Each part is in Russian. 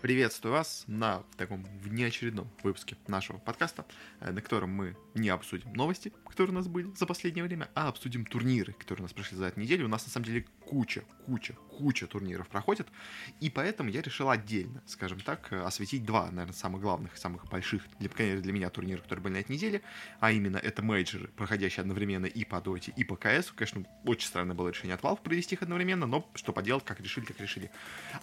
Приветствую вас на таком внеочередном выпуске нашего подкаста, э, на котором мы не обсудим новости, которые у нас были за последнее время, а обсудим турниры, которые у нас прошли за эту неделю. У нас на самом деле куча, куча, куча турниров проходит, и поэтому я решил отдельно, скажем так, осветить два, наверное, самых главных, самых больших, для, конечно, для меня турнира, которые были на этой неделе, а именно это мейджоры, проходящие одновременно и по Доте, и по КС. Конечно, очень странное было решение от Valve провести их одновременно, но что поделать, как решили, так решили.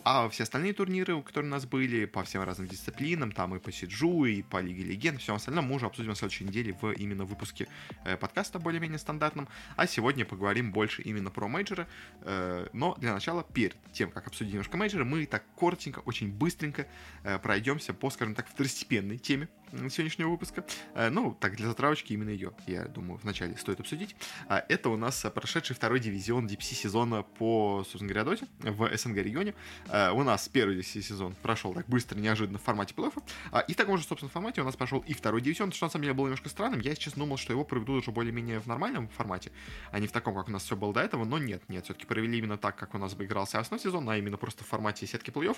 А все остальные турниры, которые у нас были по всем разным дисциплинам, там и по Сиджу, и по Лиге Легенд, всем остальном мы уже обсудим на следующей неделе в именно выпуске э, подкаста более-менее стандартном. А сегодня поговорим больше именно про мейджоры. Э, но для начала, перед тем, как обсудить немножко мейджоры, мы так коротенько, очень быстренько э, пройдемся по, скажем так, второстепенной теме сегодняшнего выпуска. Э, ну, так, для затравочки именно ее, я думаю, вначале стоит обсудить. А, это у нас прошедший второй дивизион DPC сезона по, собственно говоря, доте в СНГ регионе. Э, у нас первый DPC сезон прошел так быстро, неожиданно в формате плей-оффа. А, и в таком же, собственно, формате у нас прошел и второй дивизион, что на самом деле было немножко странным. Я, сейчас думал, что его проведут уже более-менее в нормальном формате, а не в таком, как у нас все было до этого, но нет, нет, все-таки провели именно так, как у нас бы игрался основной сезон, а именно просто в формате сетки плей-офф.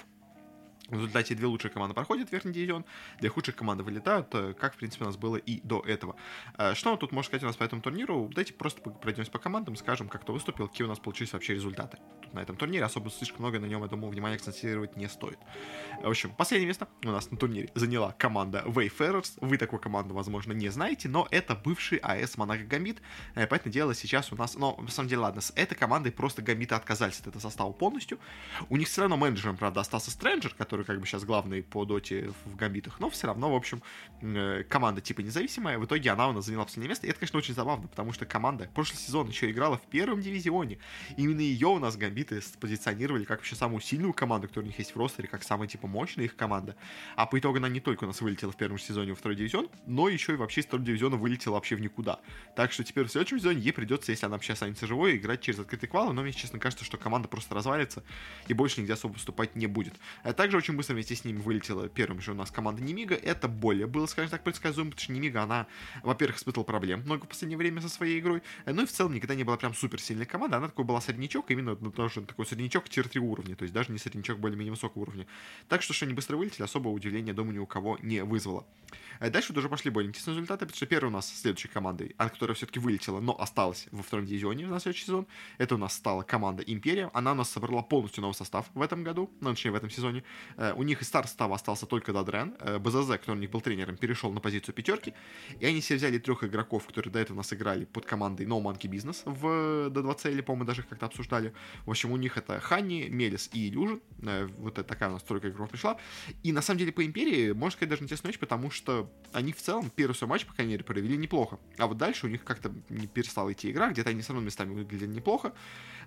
В результате две лучшие команды проходят в верхний дивизион, две худших команды вылетают, э, как, в принципе, у нас было и до этого. Э, что тут можно сказать у нас по этому турниру? Давайте просто пройдемся по командам, скажем, как кто выступил, какие у нас получились вообще результаты. Тут на этом турнире особо слишком много на нем, я думаю, внимания акцентировать не стоит. В общем, последнее место у нас на турнире заняла команда Wayfarers. Вы такую команду, возможно, не знаете, но это бывший АС Монако Гамбит. Э, поэтому дело сейчас у нас... Но, на самом деле, ладно, с этой командой просто Гамбиты отказались от этого состава полностью. У них все равно менеджером, правда, остался Стрэнджер, который который как бы сейчас главный по доте в гамбитах, но все равно, в общем, э, команда типа независимая, в итоге она у нас заняла последнее место, и это, конечно, очень забавно, потому что команда прошлый сезон еще играла в первом дивизионе, именно ее у нас гамбиты позиционировали как вообще самую сильную команду, которая у них есть в ростере, как самая типа мощная их команда, а по итогу она не только у нас вылетела в первом сезоне во второй дивизион, но еще и вообще из второго дивизиона вылетела вообще в никуда. Так что теперь в следующем сезоне ей придется, если она вообще останется живой, играть через открытый квал, но мне, честно, кажется, что команда просто развалится и больше нигде особо выступать не будет. А также очень быстро вместе с ними вылетела первым же у нас команда Немига. Это более было, скажем так, предсказуемо, потому что Немига, она, во-первых, испытывала проблем много в последнее время со своей игрой, ну и в целом никогда не была прям супер сильной командой, она такой была среднячок, именно ну, тоже такой среднячок тир 3 уровня, то есть даже не среднячок более-менее высокого уровня. Так что, что они быстро вылетели, особого удивления, думаю, ни у кого не вызвало. Э, дальше уже пошли более интересные результаты, потому что первая у нас следующей командой, она, которая все-таки вылетела, но осталась во втором дивизионе на следующий сезон, это у нас стала команда Империя. Она у нас собрала полностью новый состав в этом году, ну, точнее, в этом сезоне. Э, у них из старого состава остался только Дадрен. Э, БЗЗ, который у них был тренером, перешел на позицию пятерки. И они все взяли трех игроков, которые до этого у нас играли под командой No Monkey Business в D2C, или, по-моему, даже как-то обсуждали. В общем, у них это Ханни, Мелис и Илюжин. Вот такая у нас тройка игроков пришла. И на самом деле по Империи, можно сказать, даже интересная ночь, потому что они в целом первый свой матч, по крайней мере, провели неплохо. А вот дальше у них как-то не перестала идти игра, где-то они все равно местами выглядели неплохо.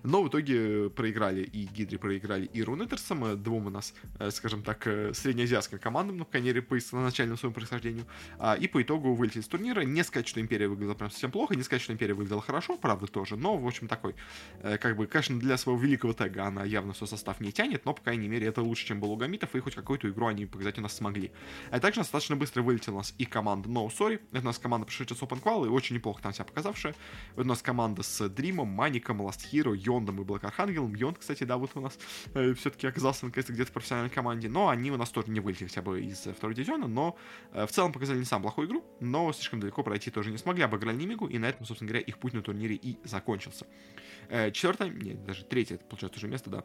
Но в итоге проиграли и Гидри проиграли и Рунетерсом, э, двум у нас, э, скажем так, э, среднеазиатским командам, ну, по крайней мере, по начальному своему происхождению. А, и по итогу вылетели из турнира. Не сказать, что Империя выглядела прям совсем плохо, не сказать, что Империя выглядела хорошо, правда, тоже. Но, в общем, такой, как бы, конечно, для своего великого тега она явно свой состав не тянет, но, по крайней мере, это лучше, чем был у Гамитов, и хоть какую-то игру они показать у нас смогли. А также достаточно быстро вылетела у нас и команда No Sorry. Это у нас команда, пришедшая с Open Qual, и очень неплохо там себя показавшая. Это у нас команда с Дримом, Маником, Last Hero, Йондом и Black Архангелом. Йонд, кстати, да, вот у нас э, все-таки оказался наконец-то где-то в профессиональной команде. Но они у нас тоже не вылетели хотя бы из э, второго дивизиона, но э, в целом показали не самую плохую игру, но слишком далеко пройти тоже не смогли, обыграли Нимигу, и на этом, собственно говоря, их путь на турнире и закончился. Э, четвертое, нет, даже третье, это получается уже место, да,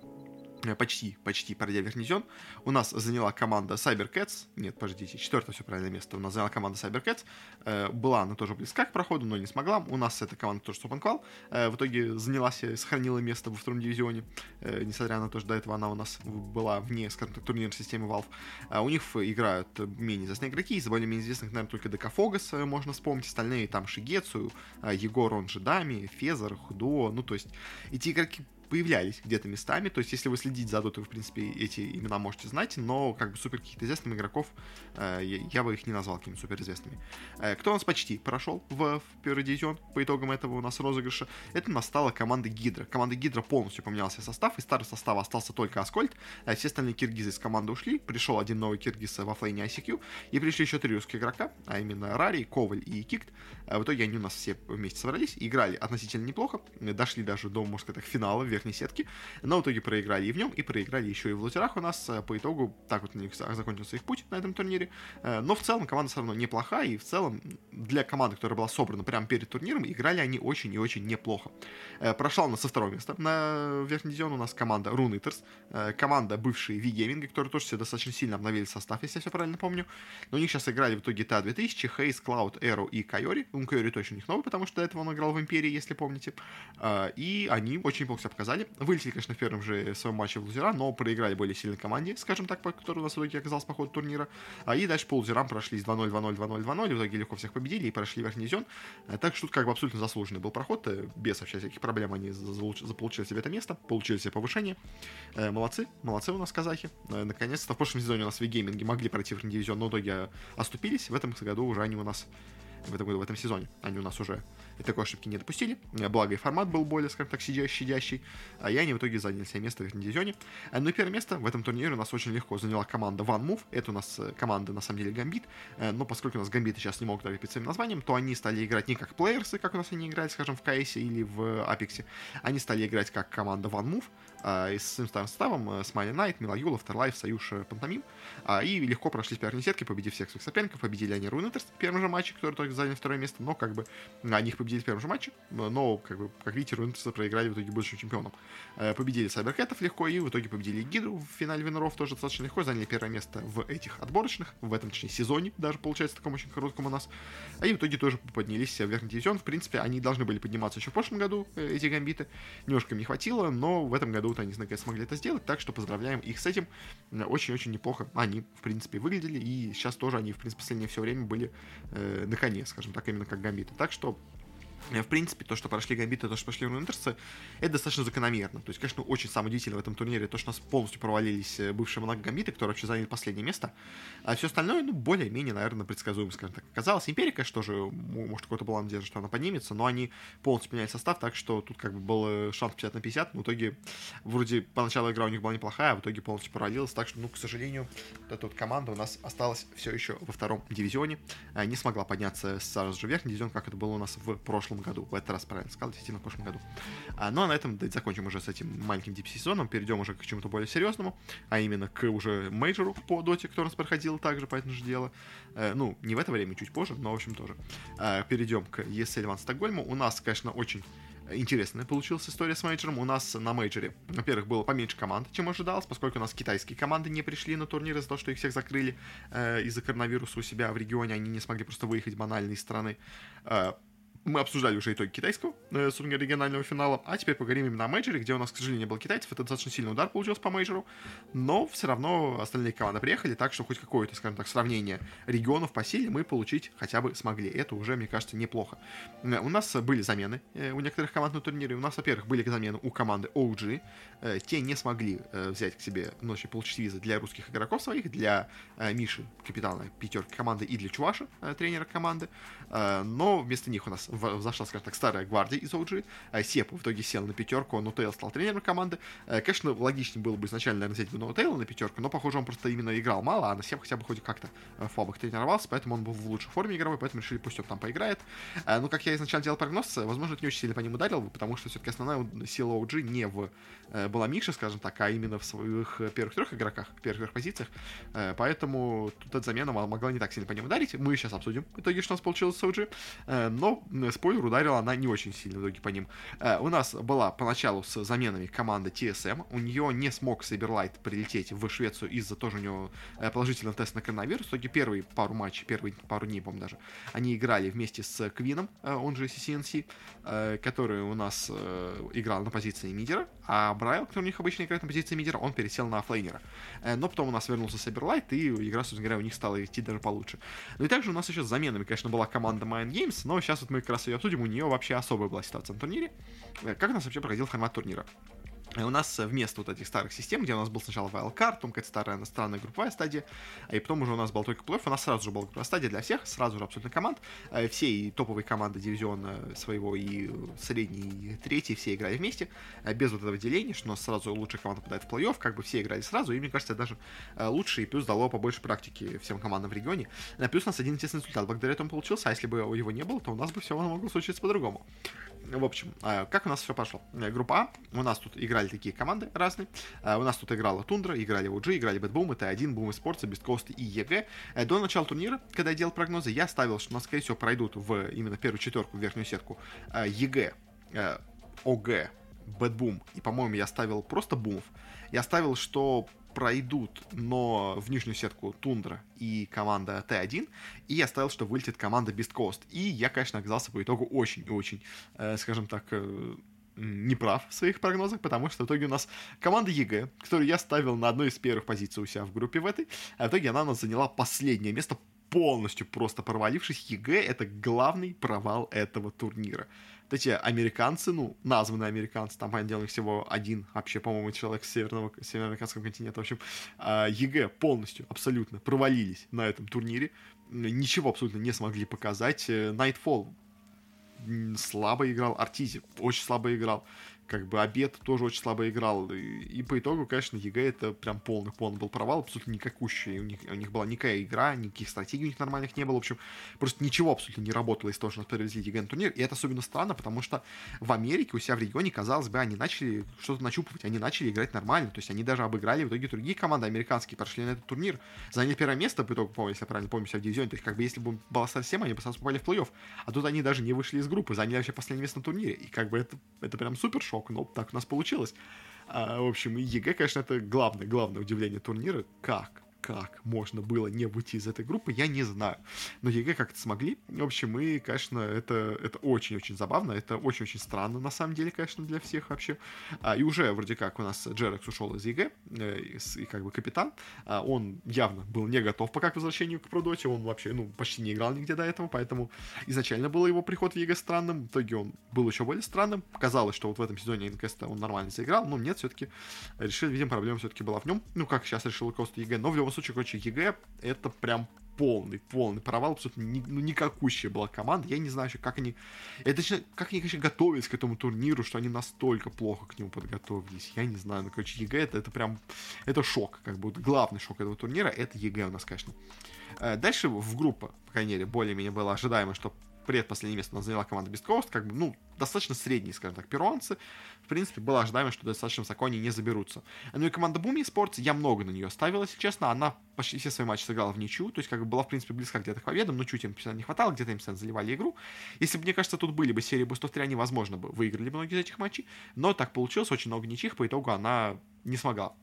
почти, почти пройдя вернизион, у нас заняла команда CyberCats, нет, подождите, четвертое все правильное место, у нас заняла команда CyberCats, э, была она тоже близка к проходу, но не смогла, у нас эта команда тоже Супанквал, э, в итоге занялась и сохранила место во втором дивизионе, э, несмотря на то, что до этого она у нас была вне, скажем так, турнирной системы Valve. Э, у них играют менее известные игроки, из более-менее известных, наверное, только Декафогас э, можно вспомнить, остальные там Шигецу, э, Егор, он же Дами, Фезер, Худо, ну, то есть эти игроки появлялись где-то местами. То есть, если вы следите за Дотой, вы, в принципе, эти имена можете знать, но как бы супер каких-то известных игроков э, я, бы их не назвал какими суперизвестными. Э, кто у нас почти прошел в, в первый дивизион по итогам этого у нас розыгрыша? Это у нас стала команда Гидра. Команда Гидра полностью поменялся состав, из старого состава остался только Аскольд, э, все остальные киргизы из команды ушли, пришел один новый киргиз во флейне ICQ, и пришли еще три русских игрока, а именно Рари, Коваль и Кикт. Э, в итоге они у нас все вместе собрались, играли относительно неплохо, дошли даже до, можно сказать, финала в верхней сетки, но в итоге проиграли и в нем, и проиграли еще и в лузерах у нас. По итогу так вот у них закончился их путь на этом турнире. Но в целом команда все равно неплохая, и в целом для команды, которая была собрана прямо перед турниром, играли они очень и очень неплохо. Прошла у нас со второго места на верхний дивизион у нас команда Рунитers, команда бывшие V-Gaming, которые тоже все достаточно сильно обновили состав, если я все правильно помню. Но у них сейчас играли в итоге GTA 2000, Haze, Cloud, Arrow и Кайори. Ну, Кайори точно у них новый, потому что до этого он играл в Империи, если помните. И они очень неплохо себя показали. Вылетели, конечно, в первом же своем матче в лузера, но проиграли более сильной команде, скажем так, которая у нас в итоге оказалась по ходу турнира. А и дальше по лузерам прошлись 2-0, 2-0, 2-0, 2-0. В итоге легко всех победили и прошли верхний дивизион. А, так что тут как бы абсолютно заслуженный был проход. Э, без вообще всяких проблем они заполучили себе это место, получили себе повышение. Э, молодцы, молодцы у нас казахи. Э, наконец-то в прошлом сезоне у нас в гейминге могли пройти в дивизион, но в итоге оступились. В этом году уже они у нас в этом году, в этом сезоне. Они у нас уже такой ошибки не допустили. Благо и формат был более, скажем так, щадящий. А я они в итоге заняли себе место в этом дивизионе. А, ну и первое место в этом турнире у нас очень легко заняла команда One Move. Это у нас э, команда, на самом деле, Гамбит. Э, но поскольку у нас Гамбиты сейчас не могут объявить своим названием, то они стали играть не как плеерсы, как у нас они играли, скажем, в КС или в Апексе. Они стали играть как команда One Move а, и с старым составом Смайли Найт, Милаюл, Afterlife, Союз, Пантомим. А, и легко прошли в первой сетке, победив всех своих соперников. Победили они Руинетерс в первом же матче, который только заняли второе место, но как бы они их победили в первом же матче, но, как бы, как видите, Руинетерсы проиграли в итоге большим чемпионом. Э, победили Сайберкетов легко, и в итоге победили Гидру в финале Виноров тоже достаточно легко, заняли первое место в этих отборочных, в этом, точнее, сезоне даже, получается, таком очень коротком у нас. И в итоге тоже поднялись в верхний дивизион. В принципе, они должны были подниматься еще в прошлом году, э, эти гамбиты. Немножко им не хватило, но в этом году вот они наконец смогли это сделать, так что поздравляем их с этим. Очень-очень неплохо они, в принципе, выглядели, и сейчас тоже они, в принципе, последнее все время были э, на коне, скажем так, именно как гамбиты. Так что в принципе, то, что прошли Гамбиты, то, что прошли Рунтерсы, это достаточно закономерно. То есть, конечно, очень самое удивительное в этом турнире то, что у нас полностью провалились э, бывшие Монак Гамбиты, которые вообще заняли последнее место. А все остальное, ну, более-менее, наверное, предсказуемо, скажем так, оказалось. Империя, конечно, тоже, может, какой-то была надежда, что она поднимется, но они полностью поменяли состав, так что тут как бы был э, шанс 50 на 50. Но в итоге, вроде, поначалу игра у них была неплохая, а в итоге полностью провалилась. Так что, ну, к сожалению, эта вот команда у нас осталась все еще во втором дивизионе. Не смогла подняться сразу же в верхний дивизион, как это было у нас в прошлом прошлом году. В этот раз правильно сказал, действительно в прошлом году. А, ну а на этом да, закончим уже с этим маленьким дип-сезоном. Перейдем уже к чему-то более серьезному, а именно к уже мейджору по доте, который у нас проходил также по этому же делу. Э, ну, не в это время, чуть позже, но в общем тоже. Э, перейдем к ESL One Стокгольму. У нас, конечно, очень интересная получилась история с мейджором. У нас на мейджоре, во-первых, было поменьше команд, чем ожидалось, поскольку у нас китайские команды не пришли на турнир из-за того, что их всех закрыли э, из-за коронавируса у себя в регионе. Они не смогли просто выехать банально из страны. Э, мы обсуждали уже итоги китайского, э, регионального финала, а теперь поговорим именно о мейджоре, где у нас, к сожалению, не было китайцев, это достаточно сильный удар получился по мейджору, но все равно остальные команды приехали, так что хоть какое-то, скажем так, сравнение регионов по силе мы получить хотя бы смогли. Это уже, мне кажется, неплохо. Э, у нас были замены э, у некоторых команд на турнире. У нас, во-первых, были замены у команды OG. Э, те не смогли взять к себе, ну, вообще получить визы для русских игроков своих, для Миши, капитана пятерки команды, и для Чуваша, тренера команды. Но вместо них у нас взошла, скажем так, старая гвардия из OG. Сепа в итоге сел на пятерку, но Тейл стал тренером команды. Конечно, логичнее было бы изначально, наверное, взять бы Тейла на пятерку, но, похоже, он просто именно играл мало, а на Сеп хотя бы хоть как-то в фабах тренировался, поэтому он был в лучшей форме игровой, поэтому решили, пусть он там поиграет. Ну, как я изначально делал прогноз, возможно, это не очень сильно по ним ударил, потому что все-таки основная сила OG не в Э, была Миша, скажем так, а именно в своих первых трех игроках, первых трех позициях. Э, поэтому тут эта замена могла не так сильно по ним ударить. Мы сейчас обсудим в итоге, что у нас получилось с OG. Э, но, спойлер, ударила она не очень сильно в итоге по ним. У нас была поначалу с заменами команда TSM. У нее не смог Сайберлайт прилететь в Швецию из-за тоже у него положительного теста на коронавирус. В итоге первые пару матчей, первые пару дней, по-моему, даже, они играли вместе с Квином, он же CCNC, который у нас играл на позиции мидера, а Брайл, который у них обычно играет на позиции мидера, он пересел на флейнера. Э, но потом у нас вернулся Сайберлайт, и игра, собственно говоря, у них стала идти даже получше. Ну и также у нас еще с заменами, конечно, была команда Mind Games, но сейчас вот мы как раз ее обсудим, у нее вообще особая была ситуация на турнире. Э, как у нас вообще проходил формат турнира? У нас вместо вот этих старых систем, где у нас был сначала wildcard, потом какая-то старая странная групповая стадия, и потом уже у нас был только плей у нас сразу же была групповая стадия для всех, сразу же абсолютно команд. Э, все и топовые команды дивизиона своего, и средний, и третий, все играли вместе, э, без вот этого деления, что у нас сразу лучшая команда попадает в плей-офф, как бы все играли сразу, и мне кажется, даже э, лучше, и плюс дало побольше практики всем командам в регионе. Плюс у нас один интересный результат благодаря этому получился, а если бы его не было, то у нас бы все могло случиться по-другому. В общем, как у нас все пошло? Группа А, у нас тут играли такие команды разные. У нас тут играла Тундра, играли OG, играли Boom, T1, Boom Esports, Beastcoast и EG. До начала турнира, когда я делал прогнозы, я ставил, что у нас, скорее всего, пройдут в именно первую четверку, в верхнюю сетку EG, OG, Boom, и, по-моему, я ставил просто Бумов. Я ставил, что пройдут, но в нижнюю сетку Тундра и команда T1, и я ставил, что вылетит команда Beast. И я, конечно, оказался по итогу очень-очень, э, скажем так, э, не прав в своих прогнозах, потому что в итоге у нас команда EG, которую я ставил на одной из первых позиций у себя в группе в этой, а в итоге она у нас заняла последнее место, полностью просто провалившись. EG — это главный провал этого турнира эти американцы, ну, названные американцы, там, понятное дело, всего один вообще, по-моему, человек с северного, североамериканского континента, в общем, а, EG полностью, абсолютно провалились на этом турнире, ничего абсолютно не смогли показать. Э, Nightfall слабо играл, Arteezy очень слабо играл как бы Abed тоже очень слабо играл. И, и по итогу, конечно, EG это прям полный, полный был провал, абсолютно никакущий. У них, у них была никакая игра, никаких стратегий у них нормальных не было. В общем, просто ничего абсолютно не работало из того, что нас привезли EG на турнир. И это особенно странно, потому что в Америке у себя в регионе, казалось бы, они начали что-то нащупывать, они начали играть нормально. То есть они даже обыграли в итоге другие команды американские, прошли на этот турнир, заняли первое место по итогу, помню, если я правильно помню, себя в дивизионе. То есть как бы если бы была совсем, они бы сразу попали в плей-офф. А тут они даже не вышли из группы, заняли вообще последнее место на турнире. И как бы это, это прям супер шок шок, но так у нас получилось. А, в общем, EG, конечно, это главное, главное удивление турнира. Как? Как можно было не выйти из этой группы, я не знаю. Но EG как-то смогли. В общем, и, конечно, это, это очень-очень забавно, это очень-очень странно, на самом деле, конечно, для всех вообще. А, и уже вроде как у нас JerAx ушел из EG, э, и, как бы капитан, а, он явно был не готов пока к возвращению к про-доте, он вообще, ну, почти не играл нигде до этого, поэтому изначально был его приход в EG странным, в итоге он был еще более странным. Казалось, что вот в этом сезоне наконец он нормально заиграл, но нет, все-таки решил, видимо, проблема все-таки была в нем. Ну, как сейчас решил Кост EG, но в любом случае, короче, EG это прям полный, полный провал, абсолютно ни, ну, никакущая была команда. Я не знаю еще, как они... Это, как они, конечно, готовились к этому турниру, что они настолько плохо к нему подготовились. Я не знаю, ну, короче, EG это, это прям... Это шок, как бы. Главный шок этого турнира, это EG у нас, конечно. Э, дальше в группу, по крайней мере, более-менее было ожидаемо, что предпоследнее место у нас заняла команда Beast Coast, как бы, ну, достаточно средние, скажем так, перуанцы. В принципе, было ожидаемо, что достаточно высоко они не заберутся. Ну и команда Буми Sports, я много на нее ставил, если честно. Она почти все свои матчи сыграла в ничью, то есть как бы была, в принципе, близка где-то к победам, но чуть им не хватало, где-то им заливали игру. Если бы, мне кажется, тут были бы серии бустов 3, они, возможно, бы выиграли многие из этих матчей, но так получилось, очень много ничьих, по итогу она не смогла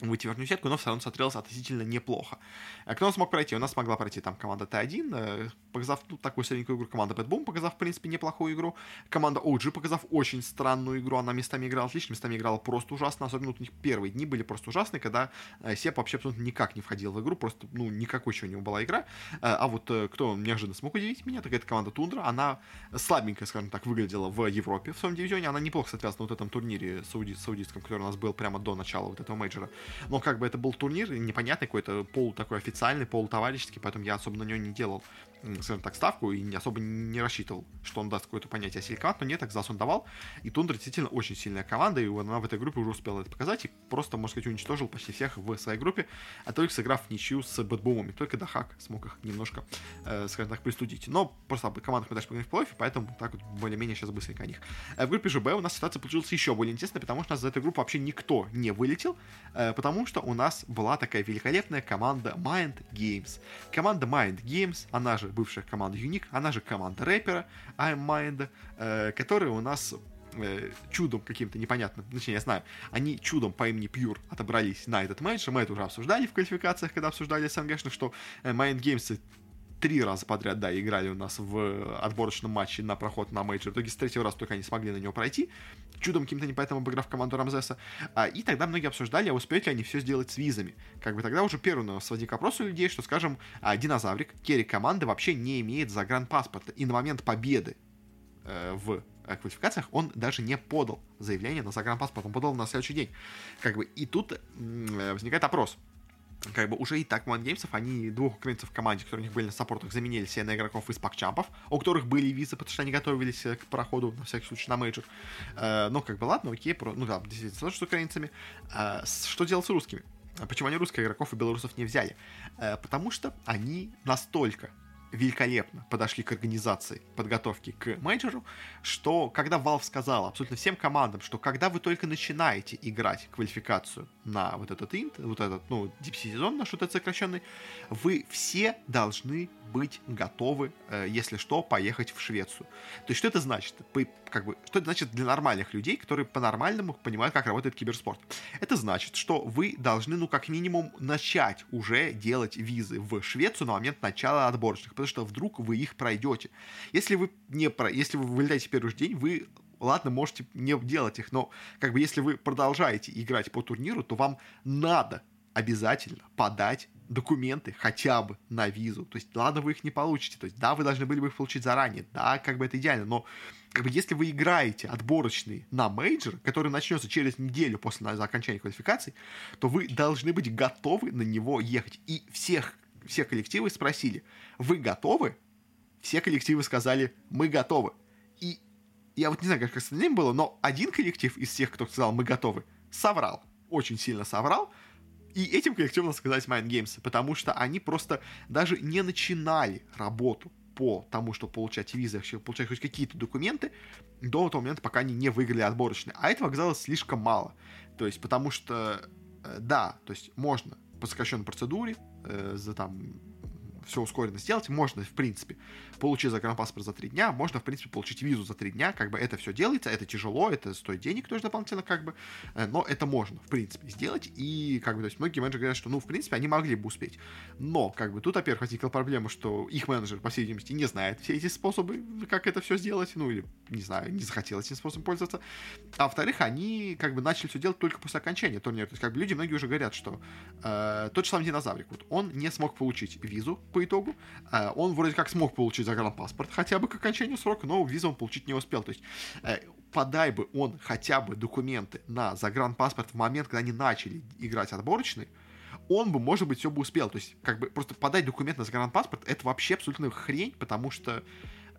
выйти верхнюю сетку, но все равно смотрелось относительно неплохо. А кто смог пройти? У нас смогла пройти там команда Т1, э, показав ну, такую средненькую игру, команда Bad Boom, показав, в принципе, неплохую игру, команда OG, показав очень странную игру, она местами играла отлично, местами играла просто ужасно, особенно вот у них первые дни были просто ужасные, когда э, Ceb вообще абсолютно никак не входил в игру, просто, ну, никакой еще у него была игра, э, а вот кто неожиданно смог удивить меня, так это команда Тундра, она слабенькая, скажем так, выглядела в Европе в своем дивизионе, она неплохо соответственно вот этом турнире сауди саудитском, который у нас был прямо до начала вот этого мейджора, но как бы это был турнир непонятный какой-то, пол такой официальный, полутоварищеский, поэтому я особо на него не делал скажем так, ставку и особо не рассчитывал, что он даст какое-то понятие силикат, но нет, Экзас он давал, и Тундра действительно очень сильная команда, и она в этой группе уже успела это показать, и просто, можно сказать, уничтожил почти всех в своей группе, а только сыграв ничью с Бэтбумами, только Дахак смог их немножко, э, скажем так, пристудить. Но просто об командах мы дальше поговорим в плей поэтому так вот более-менее сейчас быстренько о них. Э, в группе же Б у нас ситуация получилась еще более интересная, потому что у нас за эту группу вообще никто не вылетел, э, потому что у нас была такая великолепная команда Mind Games. Команда Mind Games, она же бывшая команда Unique, она же команда рэпера I'm Mind, э, которые у нас э, чудом каким-то непонятным, точнее, я знаю, они чудом по имени Pure отобрались на этот матч, мы это уже обсуждали в квалификациях, когда обсуждали СНГшных, что э, Mind Games три раза подряд, да, играли у нас в отборочном матче на проход на мейджор. В итоге с третьего раза только они смогли на него пройти, чудом каким-то непонятным обыграв команду Рамзеса. А, и тогда многие обсуждали, а успеют ли они все сделать с визами. Как бы тогда уже первый у сводили к вопросу людей, что, скажем, а, динозаврик, керри команды вообще не имеет загранпаспорта. И на момент победы э, в э, квалификациях, он даже не подал заявление на загранпаспорт, он подал на следующий день. Как бы, и тут э, возникает вопрос как бы уже и так Mind Games ов, они двух украинцев в команде, которые у них были на саппортах, заменили себе на игроков из PogChamp ов, у которых были визы, потому что они готовились э, к проходу, на всякий случай, на мейджор. Э, ну, как бы, ладно, окей, про, ну да, действительно, с украинцами. Э, что делать с русскими? Почему они русских игроков и белорусов не взяли? Э, потому что они настолько великолепно подошли к организации подготовки к менеджеру, что когда Valve сказал абсолютно всем командам, что когда вы только начинаете играть квалификацию на вот этот инт, вот этот, ну, Deep сезон наш вот этот сокращенный, вы все должны быть готовы, э, если что, поехать в Швецию. То есть что это значит? Как бы, что это значит для нормальных людей, которые по-нормальному понимают, как работает киберспорт? Это значит, что вы должны, ну, как минимум, начать уже делать визы в Швецию на момент начала отборочных, потому что вдруг вы их пройдете. Если вы не про... если вы вылетаете первый же день, вы ладно, можете не делать их, но как бы если вы продолжаете играть по турниру, то вам надо обязательно подать документы хотя бы на визу. То есть, ладно, вы их не получите. То есть, да, вы должны были бы их получить заранее. Да, как бы это идеально. Но как бы, если вы играете отборочный на мейджор, который начнется через неделю после окончания квалификации, то вы должны быть готовы на него ехать. И всех, все коллективы спросили, вы готовы? Все коллективы сказали, мы готовы. И я вот не знаю, как остальным было, но один коллектив из всех, кто сказал, мы готовы, соврал. Очень сильно соврал и этим коллективом надо сказать Mind Games, потому что они просто даже не начинали работу по тому, чтобы получать визы, получать хоть какие-то документы, до того момента, пока они не выиграли отборочные. А этого оказалось слишком мало. То есть, потому что, э, да, то есть можно по сокращенной процедуре, э, за там все ускоренно сделать, можно, в принципе, получить загранпаспорт за три дня, можно, в принципе, получить визу за три дня, как бы это все делается, это тяжело, это стоит денег тоже дополнительно, как бы, э, но это можно, в принципе, сделать, и, как бы, то есть, многие менеджеры говорят, что, ну, в принципе, они могли бы успеть, но, как бы, тут, во-первых, возникла проблема, что их менеджер, по всей видимости, не знает все эти способы, как это все сделать, ну, или, не знаю, не захотел этим способом пользоваться, а во-вторых, они, как бы, начали все делать только после окончания турнира, то есть, как бы, люди, многие уже говорят, что э, тот же самый динозаврик, вот, он не смог получить визу по итогу, э, он вроде как смог получить загранпаспорт хотя бы к окончанию срока, но визу он получить не успел. То есть э, подай бы он хотя бы документы на загранпаспорт в момент, когда они начали играть отборочный, он бы, может быть, все бы успел. То есть, как бы, просто подать документ на загранпаспорт, это вообще абсолютно хрень, потому что,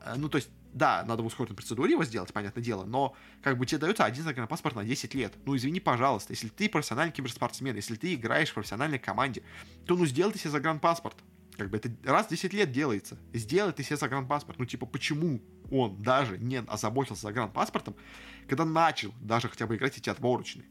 э, ну, то есть, да, надо в ускоренной процедуре его сделать, понятное дело, но, как бы, тебе дается один загранпаспорт на 10 лет. Ну, извини, пожалуйста, если ты профессиональный киберспортсмен, если ты играешь в профессиональной команде, то, ну, сделай ты себе загранпаспорт. Как бы это раз в 10 лет делается. Сделай ты себе загранпаспорт. Ну, типа, почему он даже не озаботился загранпаспортом, когда начал даже хотя бы играть эти отборочные?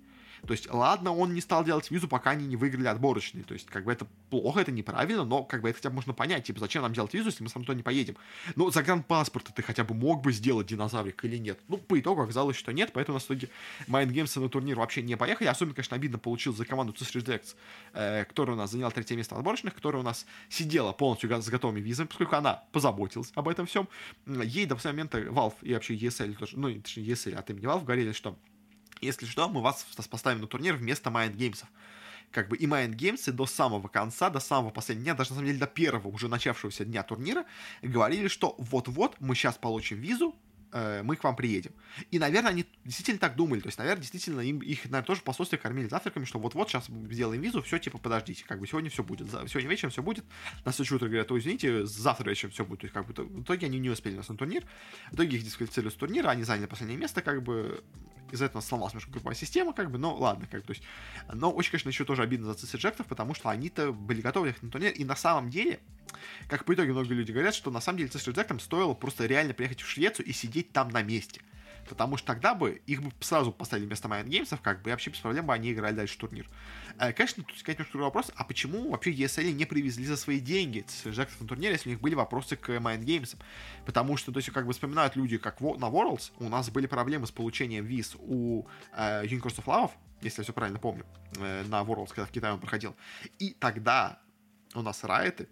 То есть, ладно, он не стал делать визу, пока они не выиграли отборочные. То есть, как бы это плохо, это неправильно, но как бы это хотя бы можно понять. Типа, зачем нам делать визу, если мы сам туда не поедем? Ну, загранпаспорт ты хотя бы мог бы сделать динозаврик или нет? Ну, по итогу оказалось, что нет, поэтому в итоге Mind Games на турнир вообще не поехали. Особенно, конечно, обидно получил за команду Цисридекс, э, которая у нас заняла третье место отборочных, которая у нас сидела полностью с готовыми визами, поскольку она позаботилась об этом всем. Ей до момента Valve и вообще ESL тоже, ну, точнее, ESL от имени Valve говорили, что если что, мы вас поставим на турнир вместо Mind Games. Как бы и Mind Games до самого конца, до самого последнего дня, даже на самом деле до первого уже начавшегося дня турнира, говорили, что вот-вот мы сейчас получим визу, э, мы к вам приедем. И, наверное, они действительно так думали. То есть, наверное, действительно им их, наверное, тоже посольстве кормили завтраками, что вот-вот сейчас сделаем визу, все, типа, подождите, как бы сегодня все будет. Сегодня вечером все будет. На следующее утро говорят, ой, извините, завтра вечером все будет. То есть, как бы, в итоге они не успели нас на турнир. В итоге их дисквалифицировали с турнира, они заняли последнее место, как бы из-за этого сломалась немножко групповая система, как бы, но ладно, как бы, то есть, но очень, конечно, еще тоже обидно за цисиджектов, потому что они-то были готовы ехать на турнир, и на самом деле, как по итоге многие люди говорят, что на самом деле цисиджектам стоило просто реально приехать в Швецию и сидеть там на месте. Потому что тогда бы их бы сразу поставили вместо Mind Games, как бы, и вообще без проблем бы они играли дальше турнир. Э, конечно, тут есть немножко вопрос, а почему вообще ESL не привезли за свои деньги Джексов на турнире, если у них были вопросы к Mind Games? Потому что, то есть, как бы вспоминают люди, как на Worlds у нас были проблемы с получением виз у э, of Love, если я все правильно помню, э, на Worlds, когда в Китае он проходил. И тогда у нас райты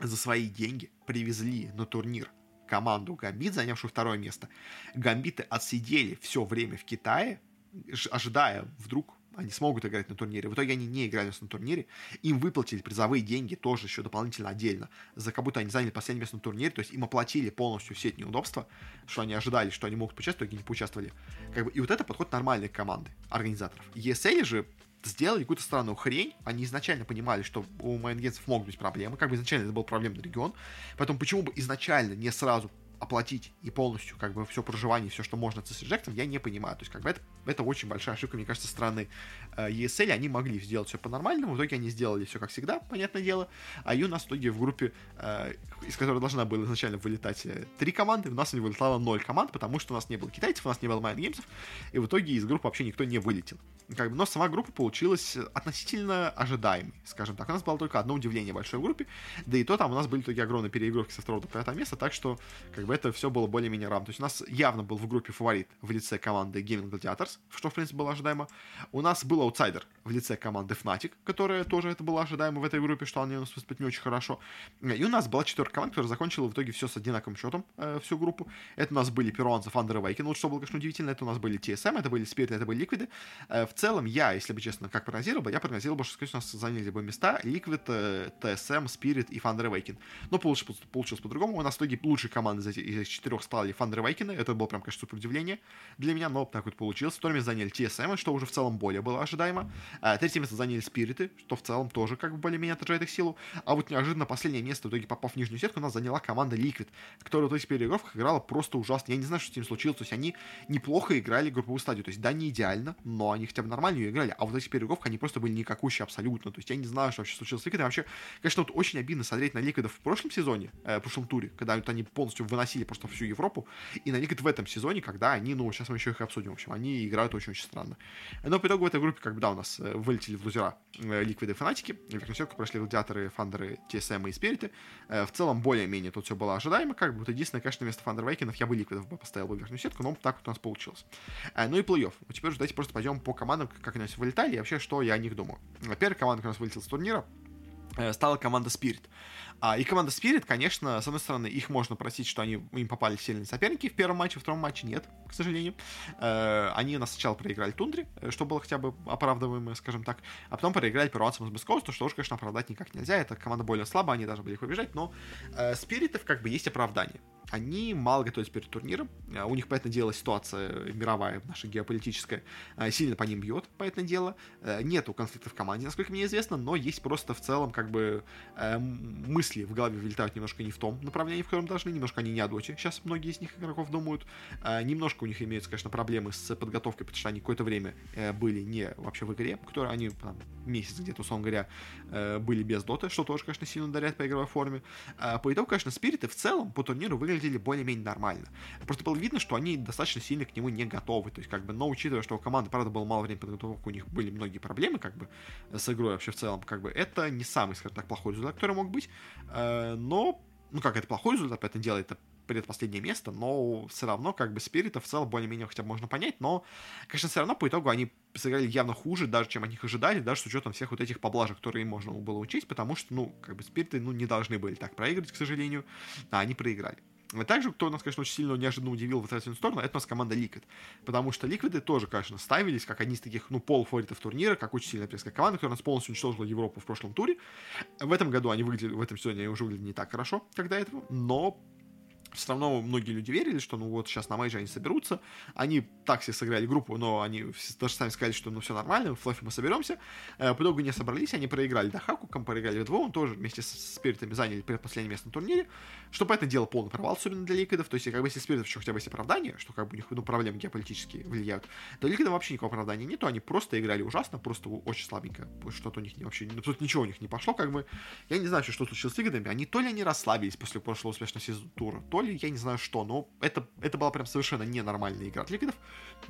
за свои деньги привезли на турнир команду Гамбит, занявшую второе место. Гамбиты отсидели все время в Китае, ожидая вдруг они смогут играть на турнире. В итоге они не играли на турнире. Им выплатили призовые деньги тоже еще дополнительно отдельно, за как будто они заняли последнее место на турнире, то есть им оплатили полностью все эти неудобства, что они ожидали, что они могут поучаствовать, и не поучаствовали. Как бы, и вот это подход нормальной команды, организаторов. ESL же сделали какую-то странную хрень. Они изначально понимали, что у майнгенцев могут быть проблемы. Как бы изначально это был проблемный регион. Поэтому почему бы изначально не сразу оплатить и полностью как бы все проживание, все, что можно с Reject, я не понимаю. То есть как бы это, это очень большая ошибка, мне кажется, страны э, ESL. Они могли сделать все по-нормальному, в итоге они сделали все как всегда, понятное дело. А и у нас в итоге в группе, э, из которой должна была изначально вылетать э, три команды, у нас не вылетало ноль команд, потому что у нас не было китайцев, у нас не было майнгеймсов, и в итоге из группы вообще никто не вылетел. Как бы, но сама группа получилась относительно ожидаемой, скажем так. У нас было только одно удивление большой в группе, да и то там у нас были такие огромные переигровки со второго до пятого места, так что как бы это все было более-менее равно. То есть у нас явно был в группе фаворит в лице команды Gaming Gladiators, что, в принципе, было ожидаемо. У нас был аутсайдер в лице команды Fnatic, которая тоже это было ожидаемо в этой группе, что они у нас выступят не очень хорошо. И у нас была четверка команд, которая закончила в итоге все с одинаковым счетом, э, всю группу. Это у нас были перуанцы Thunder Awaken, вот что было, конечно, удивительно, это у нас были TSM, это были Spirit, это были Liquid. Э, в целом, я, если бы честно, как прогнозировал бы, я прогнозировал бы, что, скорее всего, у нас заняли бы места Liquid, э, TSM, Spirit и Thunder Awaken. Но получилось, получилось по-другому. У нас в итоге лучшие команды из этих, из этих четырех стали Thunder Awaken, это было прям, конечно, супер удивление для меня, но так вот получилось. Второе место заняли TSM, что уже в целом более было ожидаемо. А, третье место заняли Спириты, что в целом тоже как бы более-менее отражает их силу. А вот неожиданно последнее место, в итоге попав в нижнюю сетку, у нас заняла команда Liquid, которая в этих переигровках играла просто ужасно. Я не знаю, что с ним случилось. То есть они неплохо играли групповую стадию. То есть да, не идеально, но они хотя бы нормально ее играли. А вот эти переигровках они просто были никакущие абсолютно. То есть я не знаю, что вообще случилось с Liquid. Вообще, конечно, вот очень обидно смотреть на Liquid в прошлом сезоне, э, в прошлом туре, когда вот они полностью выносили просто всю Европу, и на Liquid в этом сезоне, когда они, ну, сейчас мы еще их обсудим, в общем, они играют очень-очень странно. Но по итогу в этой группе, как бы, да, у нас э, вылетели в лузера Ликвиды и Фанатики, в верхнюю прошли Гладиаторы, Фандеры, TSM и Спириты. Э, в целом, более-менее тут все было ожидаемо, как бы, вот единственное, конечно, вместо Фандер Вейкинов я бы Ликвидов бы поставил в верхнюю сетку, но так вот у нас получилось. Э, ну и плей-офф. Ну, теперь уже давайте просто пойдем по командам, как они у нас вылетали, и вообще, что я о них думаю. Первая команда, которая у нас вылетела с турнира, стала команда Spirit. А, и команда Spirit, конечно, с одной стороны, их можно просить, что они им попали сильные соперники в первом матче, в втором матче нет, к сожалению. Э, они нас сначала проиграли Тундре, э, что было хотя бы оправдываемо, скажем так, а потом проиграли перуанцам из Бескоуста, что уж, конечно, оправдать никак нельзя. Это команда более слабая, они должны были их побежать, но э, Спиритов как бы есть оправдание они мало готовятся перед турниром. А, у них, понятное дело, ситуация мировая, наша геополитическая, а, сильно по ним бьет, понятное дело. Э, нету конфликтов в команде, насколько мне известно, но есть просто в целом как бы э, мысли в голове вылетают немножко не в том направлении, в котором должны, немножко они не доте. Сейчас многие из них игроков думают. Э, немножко у них имеются, конечно, проблемы с подготовкой, потому что они какое-то время были не вообще в игре, которые они там, месяц где-то, условно говоря, были без доты, что тоже, конечно, сильно ударяет по игровой форме. По итогу, конечно, спириты в целом по турниру выглядят выглядели более-менее нормально. Просто было видно, что они достаточно сильно к нему не готовы. То есть, как бы, но учитывая, что у команды, правда, было мало времени подготовки, у них были многие проблемы, как бы, с игрой вообще в целом, как бы, это не самый, скажем так, плохой результат, который мог быть. Э, но, ну, как это плохой результат, это делает это предпоследнее место, но все равно, как бы, Спирита в целом более-менее хотя бы можно понять, но, конечно, все равно по итогу они сыграли явно хуже, даже чем от них ожидали, даже с учетом всех вот этих поблажек, которые можно было учесть, потому что, ну, как бы, Спириты, ну, не должны были так проиграть, к сожалению, а они проиграли. Также, кто нас, конечно, очень сильно неожиданно удивил в отрицательную сторону, это у нас команда Liquid. Потому что Ликвиды тоже, конечно, ставились как одни из таких, ну, полуфаворитов турнира, как очень сильная пресская команда, которая нас полностью уничтожила Европу в прошлом туре. В этом году они выглядели, в этом сезоне они уже выглядели не так хорошо, как до этого, но все равно многие люди верили, что ну вот сейчас на мейдже они соберутся. Они так себе сыграли группу, но они даже сами сказали, что ну все нормально, в плей-оффе мы соберемся. Э, по итогу не собрались, они проиграли Дахакукам, проиграли вдвоем, тоже вместе с Spirit ами заняли предпоследнее место на турнире, что по этому дело полный провал, особенно для Liquid ов. То есть, как бы если Spirit ов еще хотя бы есть оправдание, что как бы у них ну, проблемы геополитические влияют, то Liquid ов вообще никакого оправдания нету, они просто играли ужасно, просто очень слабенько. Что-то у них не, вообще, абсолютно ничего у них не пошло, как бы. Я не знаю, что случилось с Ликвидами, они то ли они расслабились после прошлого успешного сезона тура, то ли я не знаю что, но это, это была прям совершенно ненормальная игра от Ликвидов.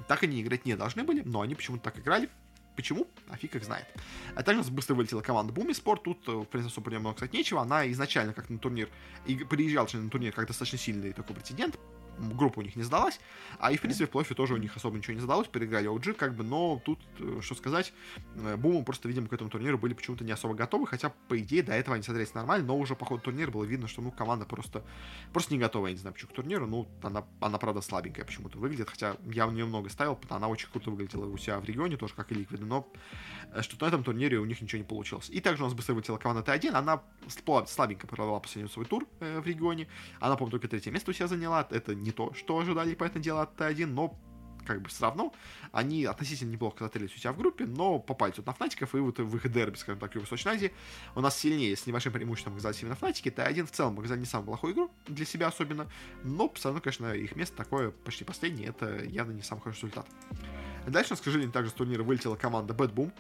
Так они играть не должны были, но они почему-то так играли. Почему? А фиг их знает. А также у нас быстро вылетела команда Буми Спорт. Тут, э, в принципе, особо много сказать нечего. Она изначально как на турнир, и приезжала на турнир как достаточно сильный такой претендент, группа у них не сдалась, а и, в принципе, в плей тоже у них особо ничего не задалось, переиграли OG, как бы, но тут, э, что сказать, э, Буму просто, видимо, к этому турниру были почему-то не особо готовы, хотя, по идее, до этого они смотрелись нормально, но уже по ходу турнира было видно, что, ну, команда просто, просто не готова, я не знаю, почему к турниру, ну, она, она правда, слабенькая почему-то выглядит, хотя я в нее много ставил, потому что она очень круто выглядела у себя в регионе, тоже как и Ликвиды, но что на этом турнире у них ничего не получилось. И также у нас быстро вылетела команда Т1, она слабенько провела последний свой тур э, в регионе, она, по-моему, только третье место у себя заняла, это не то, что ожидали, по этому делу от Т1, но как бы все равно они относительно неплохо смотрелись у себя в группе, но попали тут на Фнатиков, и вот в их дерби, скажем так, в Восточной Азии у нас сильнее, с небольшим преимуществом оказались именно Фнатики. Т1 в целом показали не самую плохую игру для себя особенно, но все равно, конечно, их место такое почти последнее, это явно не самый хороший результат. Дальше у нас, также с турнира вылетела команда Bad Boom,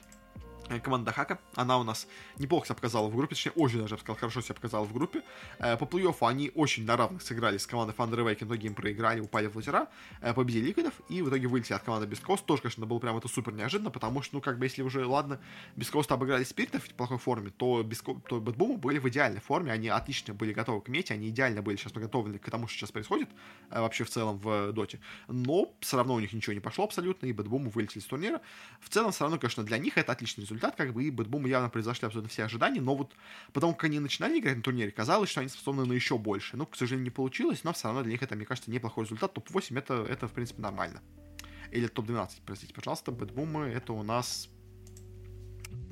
команда Хака. Она у нас неплохо себя показала в группе, точнее, очень даже, я бы сказал, хорошо себя показала в группе. Э, по плей-оффу они очень на равных сыграли с командой Awakening, многие им проиграли, упали в лазера, э, победили Liquid ов, и в итоге вылетели от команды Beast Coast. Тоже, конечно, было прям это супер неожиданно, потому что, ну, как бы, если уже, ладно, Beast Coast обыграли Spirit ов в плохой форме, то, Beast Co... то BetBoom ы были в идеальной форме, они отлично были готовы к мете, они идеально были сейчас подготовлены к тому, что сейчас происходит вообще в целом в доте. Но все равно у них ничего не пошло абсолютно, и BetBoom ы вылетели с турнира. В целом, все равно, конечно, для них это отличный результат, как бы, и BetBoom явно превзошли абсолютно все ожидания, но вот потому как они начинали играть на турнире, казалось, что они способны на еще больше. Ну, к сожалению, не получилось, но все равно для них это, мне кажется, неплохой результат. Топ-8 это, это, в принципе, нормально. Или топ-12, простите, пожалуйста. Бэтбумы это у нас...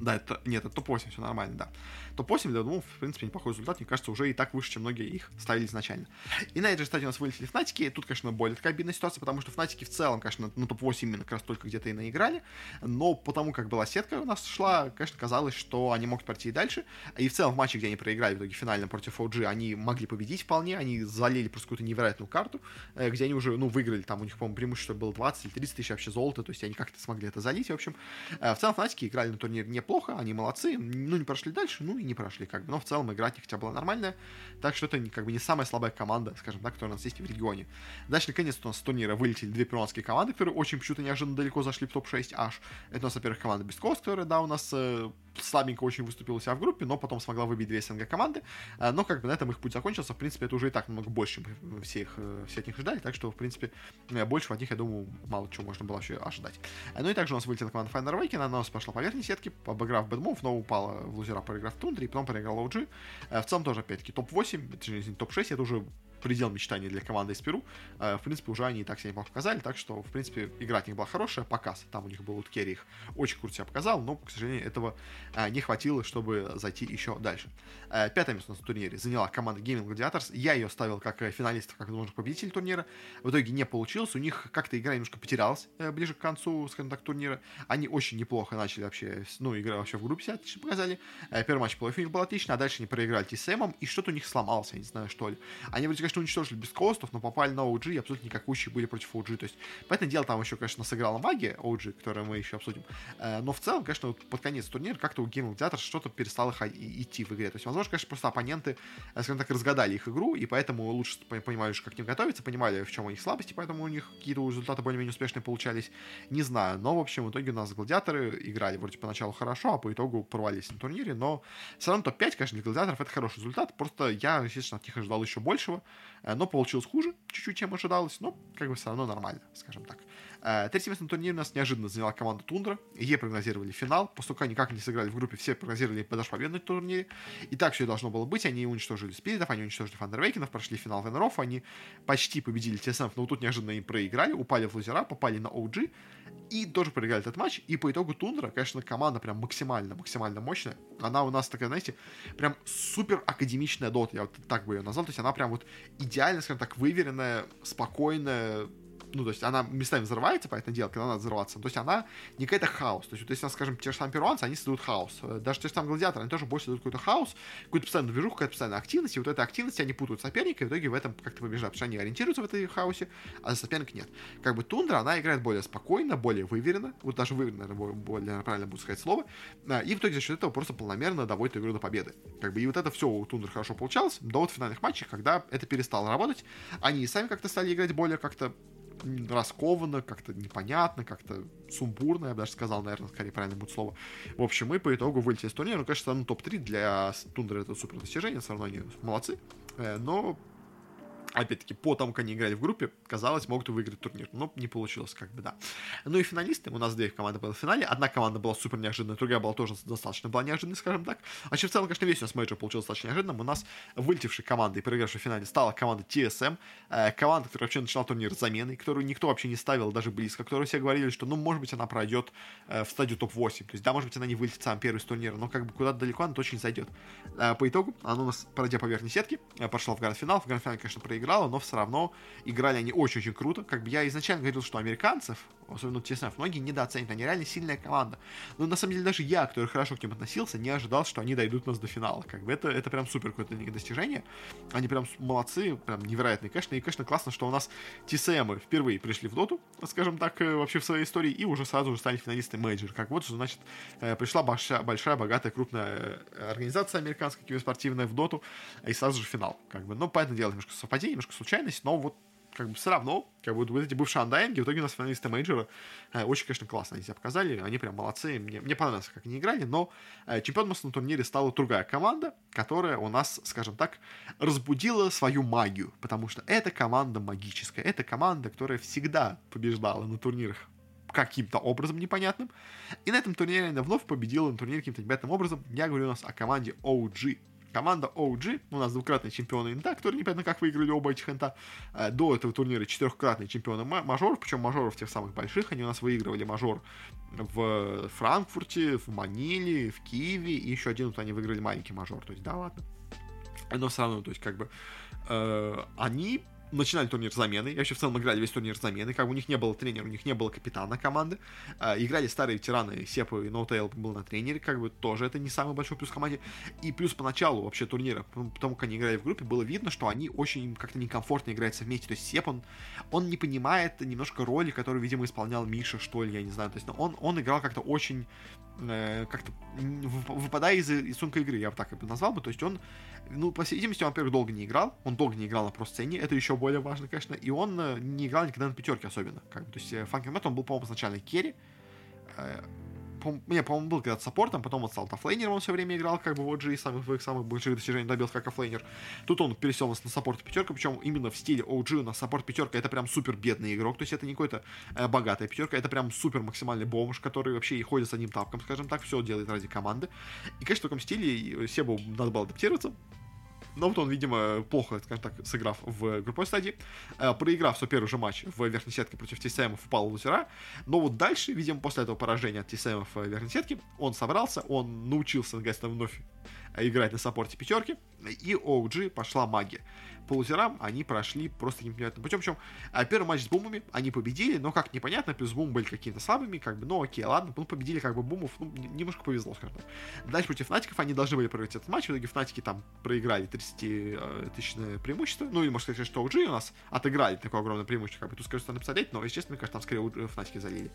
Да, это... Нет, это топ-8, все нормально, да топ-8 для Думов, в принципе, неплохой результат, мне кажется, уже и так выше, чем многие их ставили изначально. И на этой же стадии у нас вылетели Фнатики, тут, конечно, более такая обидная ситуация, потому что Фнатики в целом, конечно, на топ-8 именно как раз только где-то и наиграли, но потому как была сетка у нас шла, конечно, казалось, что они могут пройти и дальше, и в целом в матче, где они проиграли в итоге финально против OG, они могли победить вполне, они залили просто какую-то невероятную карту, э, где они уже, ну, выиграли, там у них, по-моему, преимущество было 20 или 30 тысяч вообще золота, то есть они как-то смогли это залить, в общем. Э, в целом Фнатики играли на турнире неплохо, они молодцы, ну, не прошли дальше, ну, и не прошли, как бы, но в целом игра не хотя была нормальная, так что это как бы не самая слабая команда, скажем так, которая у нас есть в регионе. Дальше, наконец-то, у нас с турнира вылетели две перуанские команды, которые очень почему-то неожиданно далеко зашли в топ-6 аж. Это у нас, во-первых, команда Бескос, которая, да, у нас э, слабенько очень выступила себя в группе, но потом смогла выбить две СНГ команды. Э, но как бы на этом их путь закончился. В принципе, это уже и так намного больше, чем все, их, э, все от них ждали. Так что, в принципе, э, больше от них, я думаю, мало чего можно было вообще ожидать. Ну и также у нас вылетела команда Final Awakening. Она у нас пошла по верхней сетке, обыграв Бэдмов, но упала в лузера, проиграв Тундре, и потом проиграла OG. В целом тоже, опять-таки, топ-8, топ-6, это уже предел мечтаний для команды из Перу. Э, в принципе, уже они и так себя неплохо показали, так что, в принципе, игра от них была хорошая, показ. Там у них был вот Керри их очень круто себя показал, но, к сожалению, этого э, не хватило, чтобы зайти еще дальше. Э, пятое место на турнире заняла команда Gaming Gladiators. Я ее ставил как финалистов, как возможно, победитель турнира. В итоге не получилось. У них как-то игра немножко потерялась ближе к концу, скажем так, турнира. Они очень неплохо начали вообще, ну, игра вообще в группе себя отлично показали. Первый матч плей у них был отлично, а дальше они проиграли TSM, и что-то у них сломалось, я не знаю, что ли. Они вроде конечно, уничтожили без костов, но попали на OG и абсолютно никакущие были против OG. То есть, поэтому дело там еще, конечно, сыграла магия OG, которую мы еще обсудим. Э, но в целом, конечно, вот под конец турнира как-то у Game Gladiator что-то перестало идти в игре. То есть, возможно, конечно, просто оппоненты, э, скажем так, разгадали их игру, и поэтому лучше понимали, как к ним готовиться, понимали, в чем у них слабости, поэтому у них какие-то результаты более-менее успешные получались. Не знаю, но, в общем, в итоге у нас гладиаторы играли вроде поначалу хорошо, а по итогу порвались на турнире, но все равно топ-5, конечно, для гладиаторов это хороший результат, просто я, естественно, от них ожидал еще большего, но получилось хуже, чуть-чуть, чем ожидалось, но как бы все равно нормально, скажем так. Э, третье место на турнире у нас неожиданно заняла команда Тундра. Ей прогнозировали финал. Поскольку они никак не сыграли в группе, все прогнозировали даже победу на турнире. И так все и должно было быть. Они уничтожили Спиритов, они уничтожили Фандервейкенов, прошли финал Венеров. Они почти победили ТСМ, но тут неожиданно им проиграли, упали в лузера, попали на OG и тоже проиграли этот матч. И по итогу Тундра, конечно, команда прям максимально, максимально мощная. Она у нас такая, знаете, прям супер академичная дот, я вот так бы ее назвал. То есть она прям вот идеально, скажем так, выверенная, спокойная, ну, то есть она местами взрывается, поэтому дело, когда надо взрываться. То есть она не какая-то хаос. То есть, вот, если, скажем, те же самые перуанцы, они создают хаос. Э, даже те же самые гладиаторы, они тоже больше создают какой-то хаос, какую-то постоянную движуху, какая-то постоянная активность, и вот эта активность они путают соперника, и в итоге в этом как-то побеждают, потому что они ориентируются в этой хаосе, а за соперника нет. Как бы Тундра, она играет более спокойно, более выверенно, вот даже выверенно, наверное, более правильно будет сказать слово, э, и в итоге за счет этого просто полномерно доводит игру до победы. Как бы, и вот это все у Тундры хорошо получалось до вот финальных матчей, когда это перестало работать, они сами как-то стали играть более как-то раскованно, как-то непонятно, как-то сумбурно, я бы даже сказал, наверное, скорее правильно будет слово. В общем, мы по итогу вылетели из турнира. Ну, конечно, ну, топ-3 для Тундры это супер достижение, все равно они молодцы. Э, но опять-таки, по тому, как они играли в группе, казалось, могут выиграть турнир. Но не получилось, как бы, да. Ну и финалисты, у нас две команды были в финале. Одна команда была супер неожиданная, другая была тоже достаточно была неожиданной, скажем так. Вообще, в целом, конечно, весь у нас мейджор получился достаточно неожиданным. У нас вылетевшей командой, проигравшей в финале, стала команда TSM. Э, команда, которая вообще начала турнир с заменой, которую никто вообще не ставил даже близко, которую все говорили, что, ну, может быть, она пройдет э, в стадию топ-8. То есть, да, может быть, она не вылетит сам первый из турнира, но как бы куда-то далеко она точно не зайдет. Э, по итогу, она у нас, пройдя по верхней сетке, э, пошла в гранд-финал. В гранд-финале, конечно, проиграла играла, но все равно играли они очень-очень круто. Как бы я изначально говорил, что американцев, особенно TSM, многие недооценят, они реально сильная команда. Но на самом деле даже я, который хорошо к ним относился, не ожидал, что они дойдут у нас до финала. Как бы это, это прям супер какое-то для них достижение. Они прям молодцы, прям невероятные, конечно. И, конечно, классно, что у нас TSM впервые пришли в доту, скажем так, э, вообще в своей истории, и уже сразу же стали финалистами мейджор. Как вот, значит, э, пришла большая, большая богатая, крупная э, организация американская, киберспортивная в доту, и сразу же финал. Как бы, ну, понятное дело, немножко совпадение, немножко случайность, но вот как бы все равно, как бы вот эти бывшие Undying и, в итоге у нас финалисты мейджора э, очень, конечно, классно они себя показали, они прям молодцы, мне, мне понравилось, как они играли, но э, чемпионом на турнире стала другая команда, которая у нас, скажем так, разбудила свою магию, потому что эта команда магическая, это команда, которая всегда побеждала на турнирах каким-то образом непонятным, и на этом турнире она вновь победила на турнире каким-то непонятным образом, я говорю у нас о команде OG, Команда OG, у нас двукратные чемпионы НТА, которые непонятно как выиграли оба этих НТА. Э, до этого турнира четырехкратные чемпионы мажоров, причем мажоров тех самых больших, они у нас выигрывали мажор в Франкфурте, в Маниле, в Киеве, и еще один вот они выиграли маленький мажор, то есть да ладно. Но все равно, то есть как бы э, они начинали турнир замены, и вообще в целом играли весь турнир замены, как бы у них не было тренера, у них не было капитана команды, э, играли старые ветераны, Сепа и Ноутейл был на тренере, как бы тоже это не самый большой плюс команде, и плюс поначалу вообще турнира, потому как они играли в группе, было видно, что они очень как-то некомфортно играются вместе, то есть Ceb, он, он не понимает немножко роли, которую, видимо, исполнял Миша, что ли, я не знаю, то есть он, он играл как-то очень, э, как-то выпадая из рисунка игры, я бы так это назвал бы, то есть он ну, по всей видимости, он, во-первых, долго не играл, он долго не играл на про-сцене, это еще более важно, конечно, и он э, не играл никогда на пятерке особенно, как бы, то есть 7ckngMad, он был, по-моему, изначально керри, э, по по-моему, был когда-то саппортом, потом он стал оффлейнером, он все время играл, как бы в OG, самых своих самых больших достижений добился как оффлейнер. Тут он пересел на саппорт пятерка, причем именно в стиле OG у нас саппорт пятерка это прям супер бедный игрок, то есть это не какой-то э, богатая пятерка, это прям супер максимальный бомж, который вообще и ходит с одним тапком, скажем так, все делает ради команды. И, конечно, в таком стиле Себу надо было адаптироваться, но вот он, видимо, плохо, скажем так, сыграв в групповой стадии, э, проиграв свой первый же матч в верхней сетке против TSM, впал в лузера. Но вот дальше, видимо, после этого поражения от TSM в верхней сетке, он собрался, он научился, наконец-то, вновь играть на саппорте пятерки, и OG пошла магия по лузерам они прошли просто непонятным путем. Причем а, первый матч с бумами они победили, но как непонятно, плюс бумы были какими-то слабыми, как бы, ну окей, ладно, ну победили как бы бумов, ну немножко повезло, скажем так. Дальше против Фнатиков они должны были проиграть этот матч, в итоге Фнатики там проиграли 30 э, преимущество, ну или можно сказать, что OG у нас отыграли такое огромное преимущество, как бы тут скажу, что посмотреть, но, естественно, мне кажется, там скорее Фнатики залили.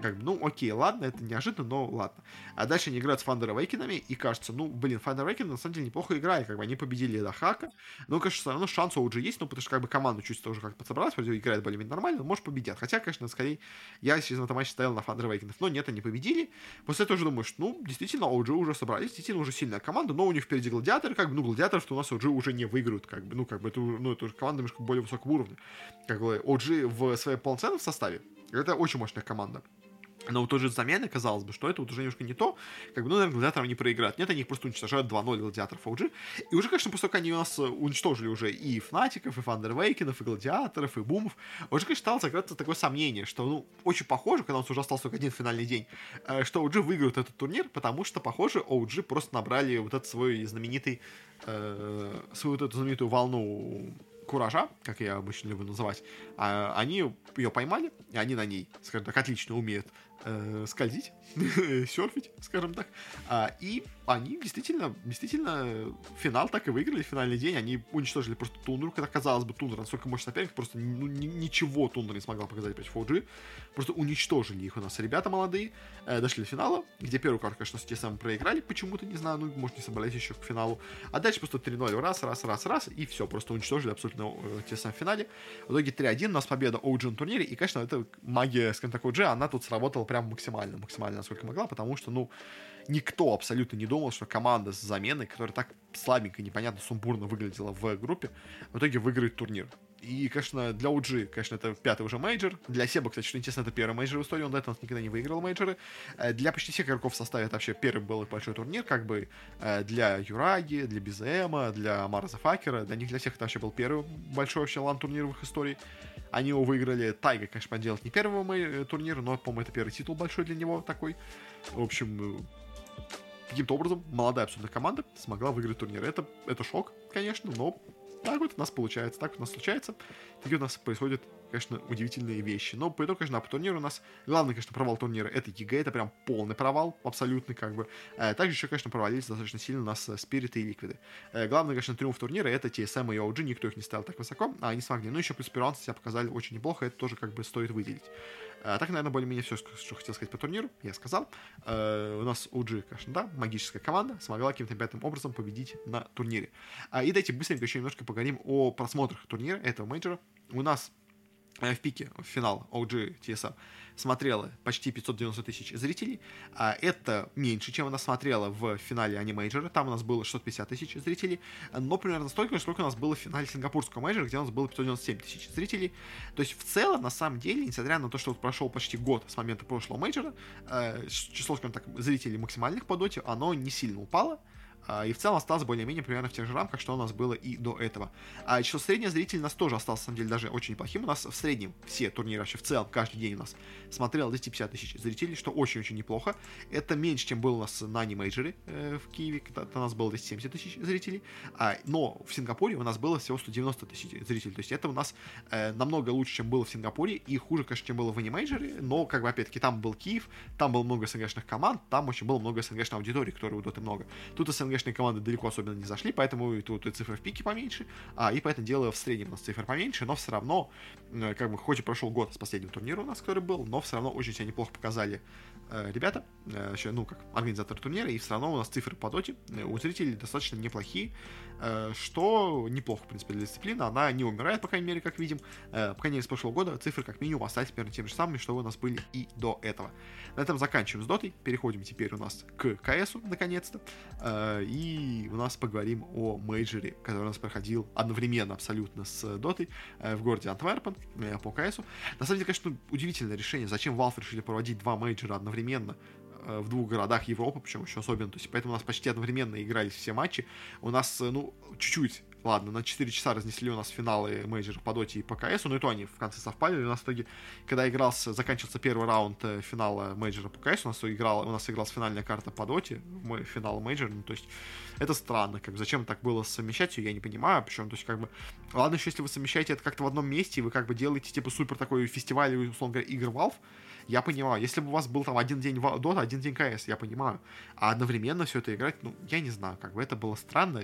Как бы, ну окей, ладно, это неожиданно, но ладно. А дальше они играют с Фандер Вейкинами, и кажется, ну, блин, Фандер Вейкин на самом деле неплохо играли, как бы они победили Дахака, но, конечно, все равно шанс у OG есть, но потому что как бы команду чуть уже как подсобралась, вроде играет более-менее нормально, может победят. Хотя, конечно, скорее, я в этом матче ставил на Thunder Vikings, но нет, они победили. После этого уже думаешь, ну, действительно, OG уже собрались, действительно уже сильная команда, но у них впереди гладиаторы, как бы, ну, гладиаторов-то у нас OG уже не выиграют, как бы, ну, как бы, это, ну, это уже команда немножко более высокого уровня. Как бы, OG в своей полноценном составе, это очень мощная команда. Но вот уже замены, казалось бы, что это вот уже немножко не то. Как бы, ну, наверное, гладиаторам не проиграют. Нет, они их просто уничтожают 2-0 гладиаторов OG. И уже, конечно, после того, как они у нас э, уничтожили уже и Фнатиков, и Фандервейкенов, и Гладиаторов, и Бумов, уже, конечно, стало закрыться такое сомнение, что, ну, очень похоже, когда у нас уже остался только один финальный день, э, что OG выиграют этот турнир, потому что, похоже, OG просто набрали вот этот свой знаменитый, э, свою вот эту знаменитую волну куража, как я обычно люблю называть, а, они ее поймали, и они на ней, скажем так, отлично умеют э, скользить, серфить, скажем так. А, и они действительно, действительно финал так и выиграли, финальный день. Они уничтожили просто Тундру, когда казалось бы Тундра настолько мощный соперник, просто ну, ничего Тундра не смогла показать против OG. Просто уничтожили их у нас. Ребята молодые э, дошли до финала, где первую карту, конечно, с TSM проиграли, почему-то, не знаю, ну, может, не собрались еще к финалу. А дальше просто 3-0, раз, раз, раз, раз, и все, просто уничтожили абсолютно э, TSM в финале. В итоге 3-1, у нас победа OG на турнире, и, конечно, эта магия, скажем так, OG, она тут сработала прям максимально, максимально, насколько могла, потому что, ну, никто абсолютно не думал, что команда с заменой, которая так слабенько, непонятно, сумбурно выглядела в группе, в итоге выиграет турнир. И, конечно, для OG, конечно, это пятый уже мейджор. Для Себа, кстати, что интересно, это первый мейджор в истории. Он до этого никогда не выиграл мейджоры. Э, для почти всех игроков в составе это вообще первый был большой турнир, как бы э, для Юраги, для Бизема, для Марза Факера. Для них, для всех это вообще был первый большой вообще лан-турнир в их истории. Они его выиграли. Тайга, конечно, поделать не первый мой э, турнир, но, по-моему, это первый титул большой для него такой. В общем, каким-то образом молодая абсолютно команда смогла выиграть турнир. Это, это шок, конечно, но так вот у нас получается, так вот у нас случается. Такие у нас происходят, конечно, удивительные вещи. Но по итогу, конечно, по турниру у нас главный, конечно, провал турнира это EG, это прям полный провал, абсолютный, как бы. Э, также еще, конечно, провалились достаточно сильно у нас Спириты и Ликвиды. Э, главный, конечно, триумф турнира это TSM и OG, никто их не ставил так высоко, а они смогли. Ну, еще плюс перуанцы себя показали очень неплохо, это тоже как бы стоит выделить. Так, наверное, более-менее все, что хотел сказать по турниру, я сказал. У нас OG, конечно, да, магическая команда, смогла каким-то пятым образом победить на турнире. И давайте быстренько еще немножко поговорим о просмотрах турнира этого мейджора. У нас Э, в пике, в финал OG TSM, смотрело почти 590 тысяч зрителей. А это меньше, чем она смотрела в финале AniMajor'а. Там у нас было 650 тысяч зрителей. Но примерно столько, сколько у нас было в финале сингапурского мейджора, где у нас было 597 тысяч зрителей. То есть в целом, на самом деле, несмотря на то, что вот прошел почти год с момента прошлого мейджора, э, число, скажем так, зрителей максимальных по доте, оно не сильно упало. А, и в целом осталось более-менее примерно в тех же рамках, что у нас было и до этого. А число средних зрителей у нас тоже осталось, на самом деле, даже очень неплохим. У нас в среднем все турниры вообще в целом каждый день у нас смотрело 250 тысяч зрителей, что очень-очень неплохо. Это меньше, чем было у нас на анимейджере э, в Киеве, когда у нас было 270 тысяч зрителей. А, но в Сингапуре у нас было всего 190 тысяч зрителей. То есть это у нас э, намного лучше, чем было в Сингапуре, и хуже, конечно, чем было в анимейджере. Но, как бы, опять-таки, там был Киев, там было много СНГшных команд, там очень было много СНГшной аудитории, которой у Доты много. Тут СНГшные команды далеко особенно не зашли, поэтому и тут и цифры в пике поменьше, а, и поэтому дело в среднем у нас цифры поменьше, но все равно, э, как бы, хоть и прошел год с последнего турнира у нас, который был, но все равно очень себя неплохо показали э, ребята, э, еще, ну, как организатор турнира, и все равно у нас цифры по доте у зрителей достаточно неплохие, что неплохо, в принципе, для дисциплины, она не умирает, по крайней мере, как видим, э, по крайней мере, с прошлого года цифры как минимум остались примерно теми же самыми, что у нас были и до этого. На этом заканчиваем с дотой, переходим теперь у нас к КСу, наконец-то, э, и у нас поговорим о мейджоре, который у нас проходил одновременно абсолютно с дотой э, в городе Антверпен э, по КСу. На самом деле, конечно, удивительное решение, зачем Valve решили проводить два мейджора одновременно, э, в двух городах Европы, причем еще особенно, то есть поэтому у нас почти одновременно игрались все матчи. У нас, ну, чуть-чуть ладно, на 4 часа разнесли у нас финалы мейджора по доте и по КСу, но и то они в конце совпали. У нас в итоге, когда игрался, заканчивался первый раунд э, финала мейджора по КСу, у нас играл, у нас игралась финальная карта по доте, финал мейджора, ну, то есть это странно, как зачем так было совмещать ее, я не понимаю, причем, то есть, как бы, ладно еще, если вы совмещаете это как-то в одном месте, и вы как бы делаете, типа, супер такой фестиваль, условно говоря, игр Valve, я понимаю, если бы у вас был там один день Dota, один день КС, я понимаю, а одновременно все это играть, ну, я не знаю, как бы это было странно,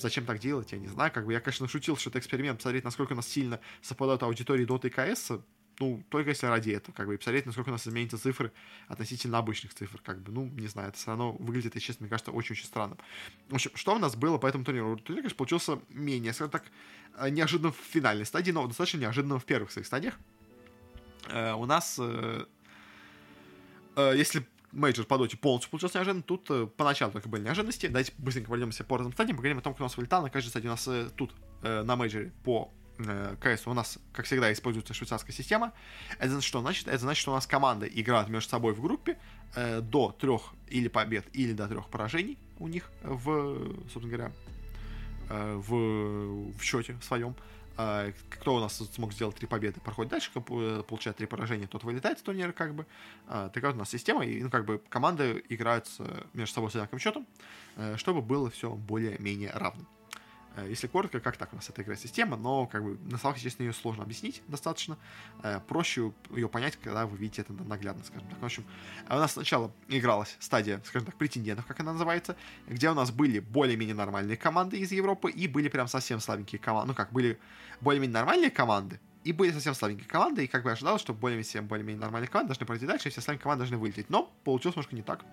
зачем так делать, я не знаю. Как бы я, конечно, шутил, что это эксперимент, посмотреть, насколько у нас сильно совпадают аудитории Dota и CS, ну, только если ради этого, как бы, и посмотреть, насколько у нас изменятся цифры относительно обычных цифр, как бы, ну, не знаю, это все равно выглядит, если честно, мне кажется, очень-очень странным. В общем, что у нас было по этому турниру? Турнир, конечно, получился менее, скажем так, э, неожиданно в финальной стадии, но достаточно неожиданно в первых своих стадиях. Э, у нас, э, э, если мейджор по доте полностью получился неожиданно. Тут поначалу только были неожиданности. Давайте быстренько пройдемся по разным стадиям, поговорим о том, кто у нас вылетал. На каждой стадии у нас тут на мейджоре по КС у нас, как всегда, используется швейцарская система. Это значит что? Значит, это значит, что у нас команды играют между собой в группе до трех или побед, или до трех поражений у них в, собственно говоря, в, в счете своем. Кто у нас смог сделать три победы, проходит дальше, э, получает три поражения, тот вылетает с турнира, как бы. А, такая у нас система, и, ну, как бы, команды играют между собой с одинаковым счетом, э, чтобы было все более-менее равным. Э, если коротко, как так у нас эта игра система, но как бы на словах, естественно, ее сложно объяснить достаточно. Э, проще ее понять, когда вы видите это наглядно, скажем так. В общем, у нас сначала игралась стадия, скажем так, претендентов, как она называется, где у нас были более-менее нормальные команды из Европы и были прям совсем слабенькие команды. Ну как, были более-менее нормальные команды, и были совсем слабенькие команды, и как бы ожидалось, что более-менее более-менее нормальные команды должны пройти дальше, и все слабенькие команды должны вылететь. Но получилось немножко не так.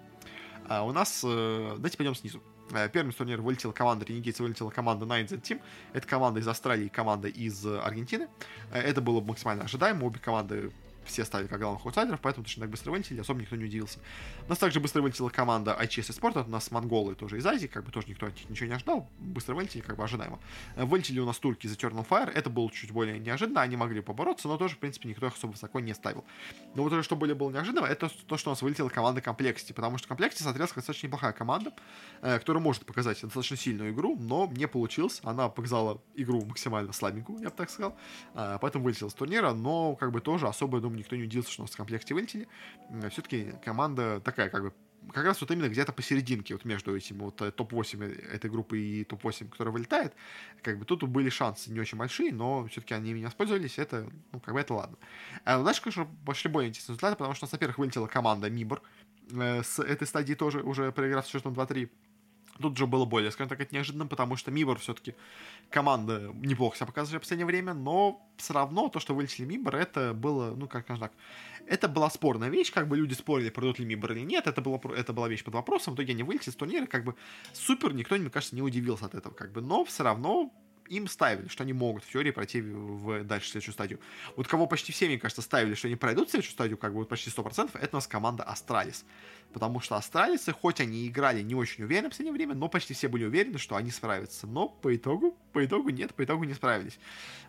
А у нас, э, давайте пойдем снизу. Э, первым с турнира вылетела команда Ренегейтс, вылетела команда Nine Team. Это команда из Австралии команда из Аргентины. Э, это было максимально ожидаемо. Обе команды все ставили как главных аутсайдеров, поэтому точно так быстро вылетели, особо никто не удивился. Нас также быстро вылетела команда ICS Sport, у нас монголы тоже из Азии, как бы тоже никто ничего не ожидал, быстро вылетели, как бы ожидаемо. Вылетели у нас турки за Eternal Fire, это было чуть более неожиданно, они могли побороться, но тоже, в принципе, никто их особо высоко не ставил. Но вот то, что более было неожиданно, это то, что у нас вылетела команда Complexity, потому что Complexity, соответственно, достаточно неплохая команда, э, которая может показать достаточно сильную игру, но не получилось, она показала игру максимально слабенькую, я бы так сказал, э, поэтому вылетела с турнира, но как бы тоже особо, я думаю, никто не удивился, что у нас в комплекте вылетели. Все-таки команда такая, как бы как раз вот именно где-то посерединке, вот между этим вот э, топ-8 этой группы и топ-8, которая вылетает, как бы тут были шансы не очень большие, но все-таки они меня воспользовались, это, ну, как бы это ладно. А дальше, конечно, пошли более интересные результаты, потому что, во-первых, вылетела команда Мибор, э, с этой стадии тоже уже проиграв с счетом 2-3, Тут же было более, скажем так, это неожиданно, потому что Мибор все-таки команда неплохо себя показывает в последнее время, но все равно то, что вылетели Мибор, это было, ну, как скажем так, это была спорная вещь, как бы люди спорили, пройдут ли Мибор или нет, это, было, это была вещь под вопросом, в итоге они вылетели с турнира, как бы супер, никто, мне кажется, не удивился от этого, как бы, но все равно им ставили, что они могут в теории пройти в дальше следующую стадию. Вот кого почти все, мне кажется, ставили, что они пройдут в следующую стадию, как бы вот почти 100%, это у нас команда Astralis потому что астралийцы, хоть они играли не очень уверенно в последнее время, но почти все были уверены, что они справятся. Но по итогу, по итогу нет, по итогу не справились.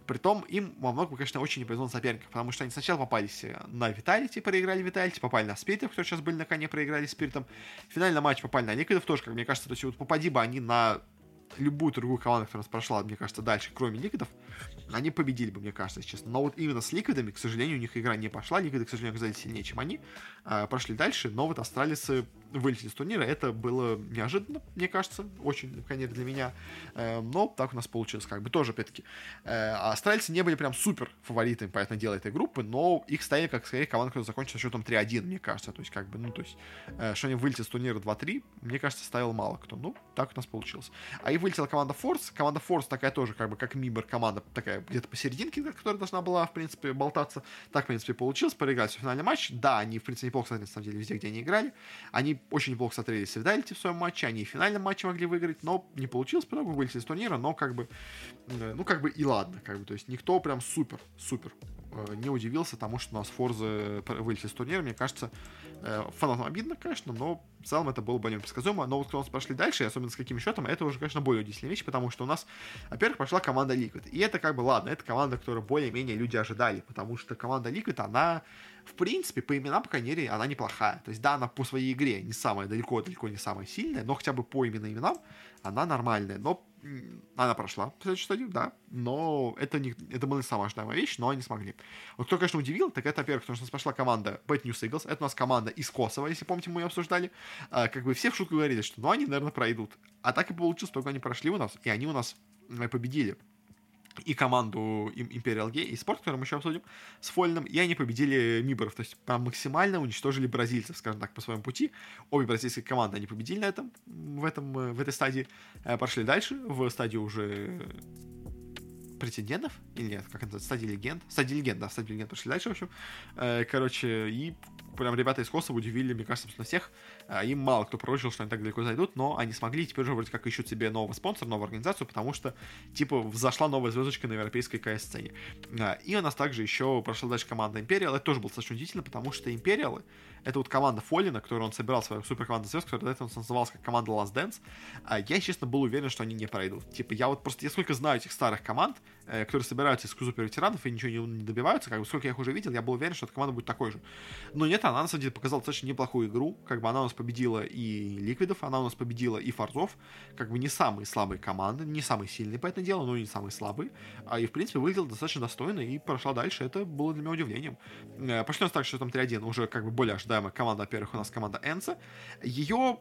Притом им во многом, конечно, очень не повезло на соперников, потому что они сначала попались на Vitality, проиграли Vitality, попали на Спиритов, которые сейчас были на коне, проиграли Спиритам. Финальный матч попали на Ликвидов тоже, как мне кажется, то есть вот попади бы они на любую другую команду, которая прошла, мне кажется, дальше, кроме Ликвидов, они победили бы, мне кажется, если честно. Но вот именно с Ликвидами, к сожалению, у них игра не пошла. Ликвиды, к сожалению, оказались сильнее, чем они. Э, прошли дальше, но вот австралийцы вылетели с турнира. Это было неожиданно, мне кажется, очень, конечно, для меня. Э, но так у нас получилось, как бы тоже, опять-таки. Э, австралийцы не были прям супер фаворитами, понятное дело, этой группы, но их ставили как, скорее, команда, которая закончила счетом 3-1, мне кажется. То есть, как бы, ну, то есть, э, что они вылетели с турнира 2-3, мне кажется, ставил мало кто. Ну, так у нас получилось. А и вылетела команда Force. Команда Force такая тоже, как бы, как Мибер команда, такая где-то посерединке, которая должна была, в принципе, болтаться. Так, в принципе, получилось. Проиграть финальный матч. Да, они, в принципе, неплохо смотрелись, на самом деле, везде, где они играли. Они очень неплохо смотрелись в Дальте в своем матче. Они и в финальном матче могли выиграть, но не получилось. Потом вылетели из турнира, но как бы, э, ну, как бы и ладно. Как бы, то есть никто прям супер, супер э, не удивился тому, что у нас Форзы вылетели из турнира. Мне кажется, э, фанатам обидно, конечно, но в целом это было более предсказуемо. Но вот когда у нас пошли дальше, и особенно с каким счетом, это уже, конечно, более удивительная вещь, потому что у нас, во-первых, пошла команда Liquid. И это как бы, ладно, это команда, которую более-менее люди ожидали, потому что команда Liquid, она в принципе, по именам, по крайней мере, она неплохая. То есть, да, она по своей игре не самая, далеко-далеко не самая сильная, но хотя бы по именно именам она нормальная. Но она прошла в следующую стадию, да, но это, не, это была не самая ожидаемая вещь, но они смогли. Вот кто, конечно, удивил, так это, во-первых, потому что у нас пошла команда Bad News Eagles, это у нас команда из Косово, если помните, мы ее обсуждали, а, как бы все в шутку говорили, что ну они, наверное, пройдут. А так и получилось, только они прошли у нас, и они у нас победили и команду Imperial Gay, и спорт, который мы еще обсудим, с Фольным, и они победили Миборов, то есть прям максимально уничтожили бразильцев, скажем так, по своему пути. Обе бразильские команды они победили на этом, в, этом, э, в этой стадии, э, прошли дальше, в стадию уже претендентов, или нет, как это, стадии легенд, стадии легенд, да, стадии легенд пошли дальше, в общем, э, короче, и прям ребята из Косово удивили, мне кажется, на всех. А, им мало кто пророчил, что они так далеко зайдут, но они смогли, теперь уже вроде как ищут себе нового спонсора, новую организацию, потому что, типа, взошла новая звездочка на европейской КС-сцене. А, и у нас также еще прошла дальше команда Imperial. Это тоже было достаточно удивительно, потому что Imperial это вот команда Фоллина, которую он собирал, свою суперкоманду звезд, которая до этого называлась как команда Last Dance. А, я, честно, был уверен, что они не пройдут. Типа, я вот просто, я сколько знаю этих старых команд, которые собираются из супер ветеранов и ничего не добиваются, как бы сколько я их уже видел, я был уверен, что эта команда будет такой же. Но нет, она на самом деле показала достаточно неплохую игру. Как бы она у нас победила и Ликвидов, она у нас победила и Форзов. Как бы не самые слабые команды, не самые сильные по этому делу, но и не самые слабые. А и, в принципе, выглядела достаточно достойно и прошла дальше. Это было для меня удивлением. Э, пошли у нас так, что там 3-1 уже как бы более ожидаемая команда, во-первых, у нас команда Энса. Ее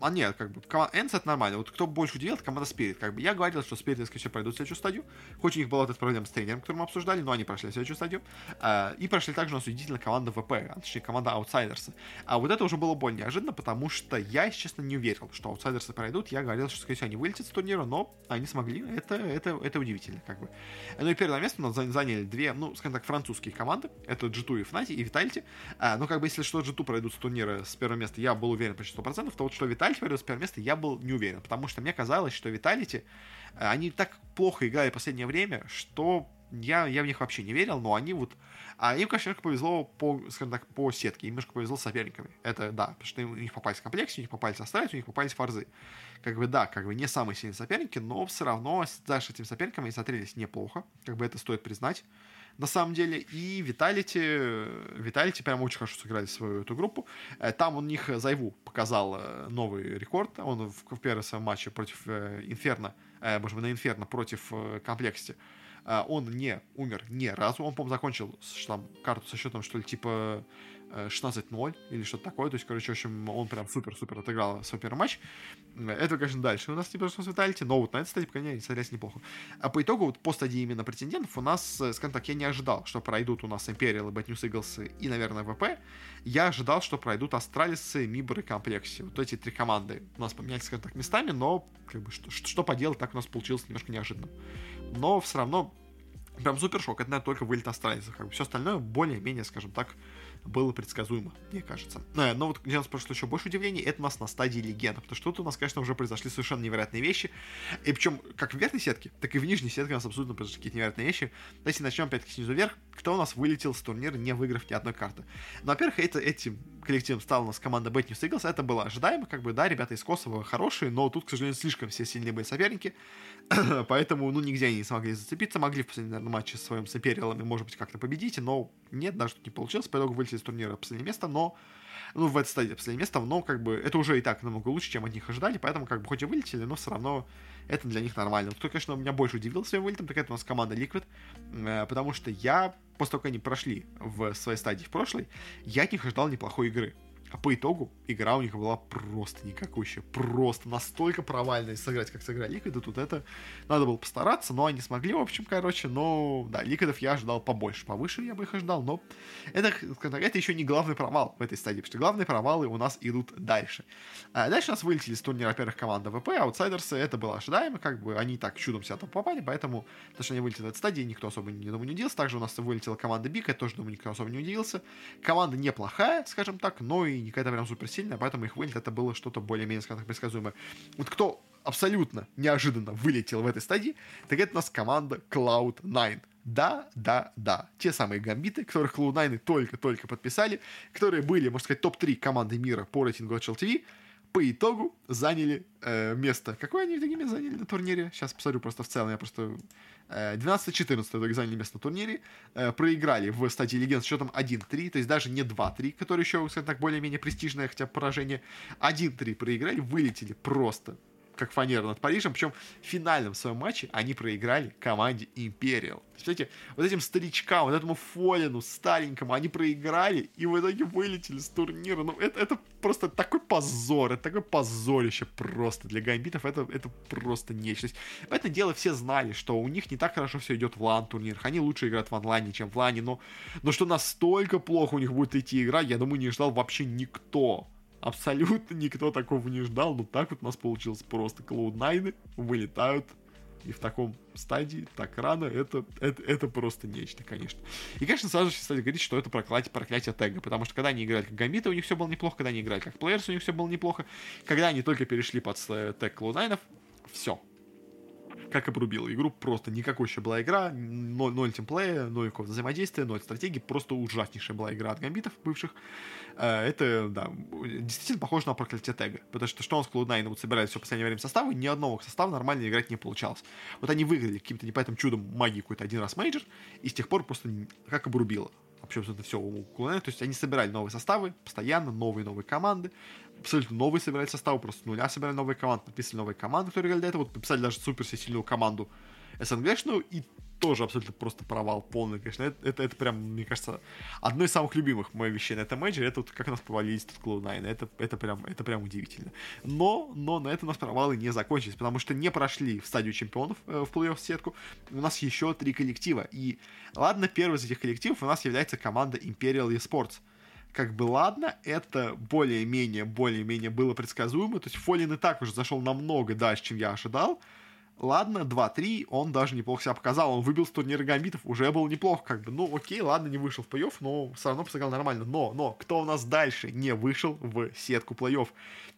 а нет, как бы, Энс это нормально. Вот кто больше удивил, это команда Spirit. Как бы я говорил, что Spirit, скорее всего, пройдут следующую стадию. Хоть у них была вот эта проблема с тренером, которую мы обсуждали, но они прошли следующую стадию. А, и прошли также у нас удивительно команда ВП, а точнее команда Аутсайдерсы. А вот это уже было более неожиданно, потому что я, если честно, не уверил, что Аутсайдерсы пройдут. Я говорил, что, скорее всего, они вылетят с турнира, но они смогли. Это, это, это удивительно, как бы. Ну и первое место у нас заняли две, ну, скажем так, французские команды. Это G2 и Fnatic, и Vitality. А, ну, как бы, если что, G2 пройдут с турнира с первого места, я был уверен почти 100%, то вот что Vitality пройдут с первого места, я был не уверен, потому что мне казалось, что Vitality, э, они так плохо играли в последнее время, что я, я в них вообще не верил, но они вот... А им, конечно, немножко повезло по, скажем так, по сетке, им немножко повезло с соперниками. Это да, потому что у них попались Complexity, у них попались Astralis, у них попались Форзы. Как бы да, как бы не самые сильные соперники, но все равно даже с этими соперниками они смотрелись неплохо. Как бы это стоит признать на самом деле. И Vitality, Vitality прям очень хорошо сыграли свою эту группу. Э, там у них ZywOo показал э, новый рекорд. Он в, первом своем матче против э, Инферно, может быть, на Инферно против Complexity он не умер ни разу. Он, по-моему, закончил там, карту со счетом, что ли, типа 16-0 или что-то такое. То есть, короче, в общем, он прям супер-супер отыграл свой первый матч. Это, конечно, дальше у нас типа что Vitality, но вот на этой стадии, по крайней мере, смотрелись неплохо. А по итогу, вот по стадии именно претендентов у нас, э, скажем так, я не ожидал, что пройдут у нас Imperial и Bad News и, наверное, ВП. Я ожидал, что пройдут Астралисы, Мибор и Комплекси. Вот эти три команды у нас поменялись, скажем так, местами, но как бы что, что поделать, так у нас получилось немножко неожиданно. Но все равно прям супер шок. Это, наверное, только вылет Астралисов. Как бы все остальное более-менее, скажем так, было предсказуемо, мне кажется. Но вот где нас прошло еще больше удивлений, это у нас на стадии легенда, потому что тут у нас, конечно, уже произошли совершенно невероятные вещи, и причем как в верхней сетке, так и в нижней сетке у нас абсолютно произошли какие-то невероятные вещи. Давайте начнем опять-таки снизу вверх. Кто у нас вылетел с турнира, не выиграв ни одной карты? Ну, во-первых, это, этим коллективом стала у нас команда Bad News Eagles, это было ожидаемо, как бы, да, ребята из Косово хорошие, но тут, к сожалению, слишком все сильные были соперники, поэтому, ну, нигде они не смогли зацепиться, могли в последнем, наверное, матче с своим соперилами, может быть, как-то победить, но нет, даже тут не получилось, по итогу вылетели с турнира последнее место, но ну, в этой стадии последнее место, но как бы это уже и так намного лучше, чем от них ожидали, поэтому как бы хоть и вылетели, но все равно это для них нормально. Кто, конечно, меня больше удивил своим вылетом, так это у нас команда Liquid, э, потому что я, после того, как они прошли в своей стадии в прошлой, я от них ожидал неплохой игры. А по итогу игра у них была просто никакущая. Просто настолько провальная сыграть, как сыграли Ликвиды. Тут это надо было постараться, но они смогли, в общем, короче. Но, да, Ликвидов я ожидал побольше. Повыше я бы их ожидал, но это, это еще не главный провал в этой стадии, потому что главные провалы у нас идут дальше. А дальше нас вылетели с турнира, во-первых, команда ВП, аутсайдерсы. Это было ожидаемо, как бы они так чудом себя там попали, поэтому то, что они вылетели в этой стадии, никто особо, не думаю, не удивился. Также у нас вылетела команда Бик, это тоже, думаю, никто особо не удивился. Команда неплохая, скажем так, но и какая-то прям суперсильная, поэтому их вылет это было что-то более-менее, скажем так, предсказуемое. Вот кто абсолютно неожиданно вылетел в этой стадии, так это у нас команда Cloud9. Да, да, да. Те самые гамбиты, которых Cloud9 только-только подписали, которые были, можно сказать, топ-3 команды мира по рейтингу HLTV, по итогу заняли э, место. Какое они в итоге место заняли на турнире? Сейчас посмотрю просто в целом, я просто 12-14 итоге заняли место на турнире, э, проиграли в стадии легенд с счетом 1-3, то есть даже не 2-3, которое еще, скажем так, более-менее престижное, хотя поражение, 1-3 проиграли, вылетели просто как фанера над Парижем. Причем в финальном своем матче они проиграли команде Imperial. Представляете, вот этим старичкам, вот этому Фолину старенькому, они проиграли и в итоге вылетели с турнира. Ну, это, это просто такой позор, это такое позорище просто для гамбитов. Это, это просто нечто. Это дело все знали, что у них не так хорошо все идет в лан-турнирах. Они лучше играют в онлайне, чем в лане, но, но что настолько плохо у них будет идти игра, я думаю, не ждал вообще никто. Абсолютно никто такого не ждал, но так вот у нас получилось просто. Cloud9 вылетают и в таком стадии так рано, это, это, это просто нечто, конечно. И, конечно, сразу же стали говорить, что это проклятие, проклятие тега, потому что когда они играли как гамбиты, у них все было неплохо, когда они играли как плеерс, у них все было неплохо, когда они только перешли под тег Cloud9, все, как обрубила игру, просто никакой еще была игра, ноль, ноль тимплея, ноль какого-то взаимодействия, ноль стратегии, просто ужаснейшая была игра от гамбитов бывших. Э, это, да, действительно похоже на проклятие тега, потому что что он с Cloud9 вот собирали все последнее время составы, ни одного состава нормально играть не получалось. Вот они выиграли каким-то непонятным чудом магии какой-то один раз мейджор, и с тех пор просто как обрубило вообще это все у Cloud9, то есть они собирали новые составы, постоянно новые новые команды, абсолютно новые собирать составы, просто с нуля собирали новые команды, подписали новые команды, которые играли до этого, подписали даже супер сильную команду СНГшную, и тоже абсолютно просто провал полный, конечно. Это, это, это прям, мне кажется, одно из самых любимых моих вещей на этом мейджоре, это вот как нас провалились тут Cloud9, это, это, прям, это прям удивительно. Но, но на этом у нас провалы не закончились, потому что не прошли в стадию чемпионов э, в плей-офф сетку, у нас еще три коллектива, и ладно, первый из этих коллективов у нас является команда Imperial Esports, как бы ладно, это более-менее, более-менее было предсказуемо. То есть Фолин и так уже зашел намного дальше, чем я ожидал. Ладно, 2-3, он даже неплохо себя показал. Он выбил с турнира гамбитов, уже был неплохо, как бы. Ну, окей, ладно, не вышел в плей-офф, но все равно посыграл нормально. Но, но, кто у нас дальше не вышел в сетку плей-офф?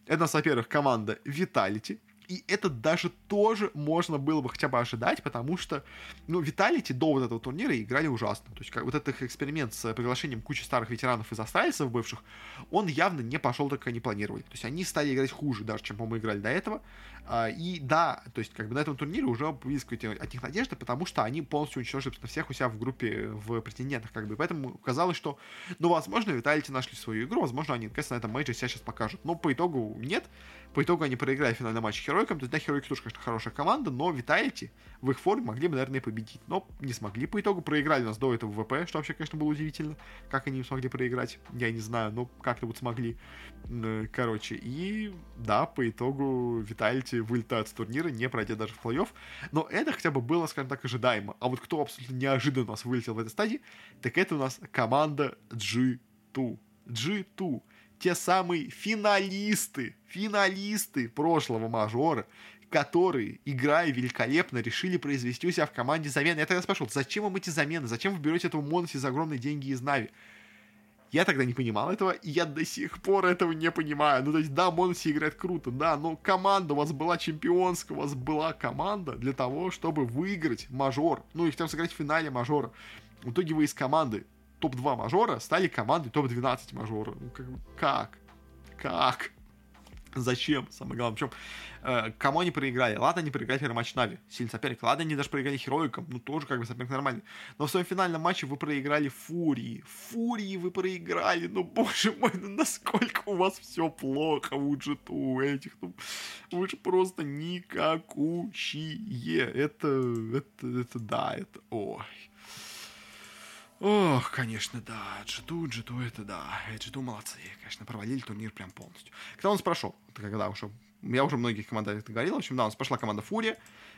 Это во-первых, команда Vitality. И это даже тоже можно было бы хотя бы ожидать, потому что, ну, Виталити до вот этого турнира играли ужасно. То есть, как вот этот эксперимент с приглашением кучи старых ветеранов из австралийцев бывших, он явно не пошел так, как они планировали. То есть, они стали играть хуже даже, чем, по-моему, играли до этого. А, и да, то есть, как бы на этом турнире уже появились от них надежды, потому что они полностью уничтожили всех у себя в группе в претендентах, как бы. Поэтому казалось, что, ну, возможно, Виталити нашли свою игру, возможно, они, наконец, на этом матче себя сейчас покажут. Но по итогу нет. По итогу они проиграли финальный матч Херойкам. То есть, да, Херойки тоже, конечно, хорошая команда, но Виталити в их форме могли бы, наверное, победить. Но не смогли по итогу. Проиграли у нас до этого ВП, что вообще, конечно, было удивительно. Как они смогли проиграть, я не знаю, но как-то вот смогли. Короче, и да, по итогу Виталити вылетают с турнира, не пройдя даже в плей-офф. Но это хотя бы было, скажем так, ожидаемо. А вот кто абсолютно неожиданно у нас вылетел в этой стадии, так это у нас команда G2. G2 те самые финалисты, финалисты прошлого мажора, которые, играя великолепно, решили произвести у себя в команде замены. Я тогда спрашивал, зачем вам эти замены? Зачем вы берете этого Монси за огромные деньги из Нави? Я тогда не понимал этого, и я до сих пор этого не понимаю. Ну, то есть, да, Монси играет круто, да, но команда у вас была чемпионская, у вас была команда для того, чтобы выиграть мажор. Ну, и хотел сыграть в финале мажора. В итоге вы из команды топ-2 мажора стали командой топ-12 мажора. Ну, как, как? Как? Зачем? Самое главное. Причем, э, кому они проиграли? Ладно, они проиграли первый матч Нави. Сильный соперник. Ладно, они даже проиграли Хероикам. Ну, тоже как бы соперник нормальный. Но в своем финальном матче вы проиграли Фурии. Фурии вы проиграли. Ну, боже мой, ну насколько у вас все плохо у G2 этих. Ну, вы же просто никакущие. Это, это, это, да, это, ой. Ох, конечно, да. Джиду, Джиду это да. Джиду молодцы. Конечно, провалили турнир прям полностью. Когда он это когда уже... Я уже многих командах это говорил. В общем, да, у нас пошла команда Фурия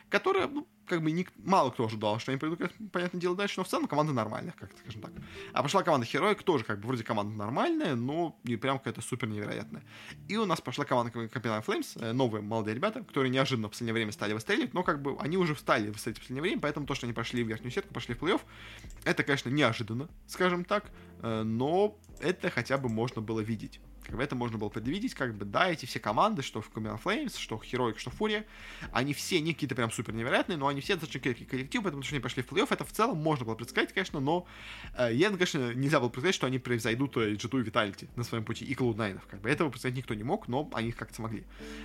которая, ну, как бы не, мало кто ожидал, что они придут, понятное дело, дальше, но в целом команда нормальная, как-то скажем так. А пошла команда Хероик, тоже как бы вроде команда нормальная, но не прям какая-то супер невероятная. И у нас пошла команда Капитан Флеймс, э, новые молодые ребята, которые неожиданно в последнее время стали выстрелить, но как бы они уже встали выстрелить в последнее время, поэтому то, что они прошли в верхнюю сетку, пошли в плей-офф, это, конечно, неожиданно, скажем так, э, но это хотя бы можно было видеть. Как бы это можно было предвидеть, как бы, да, эти все команды, что в Command Flames, что Heroic, что Фурия, они все не какие-то прям супер невероятные, но они все достаточно крепкий коллектив, поэтому что они пошли в плей-офф, это в целом можно было предсказать, конечно, но э, я, конечно, нельзя было предсказать, что они превзойдут G2 и Vitality на своем пути, и Cloud9, как бы, этого предсказать никто не мог, но они как-то смогли.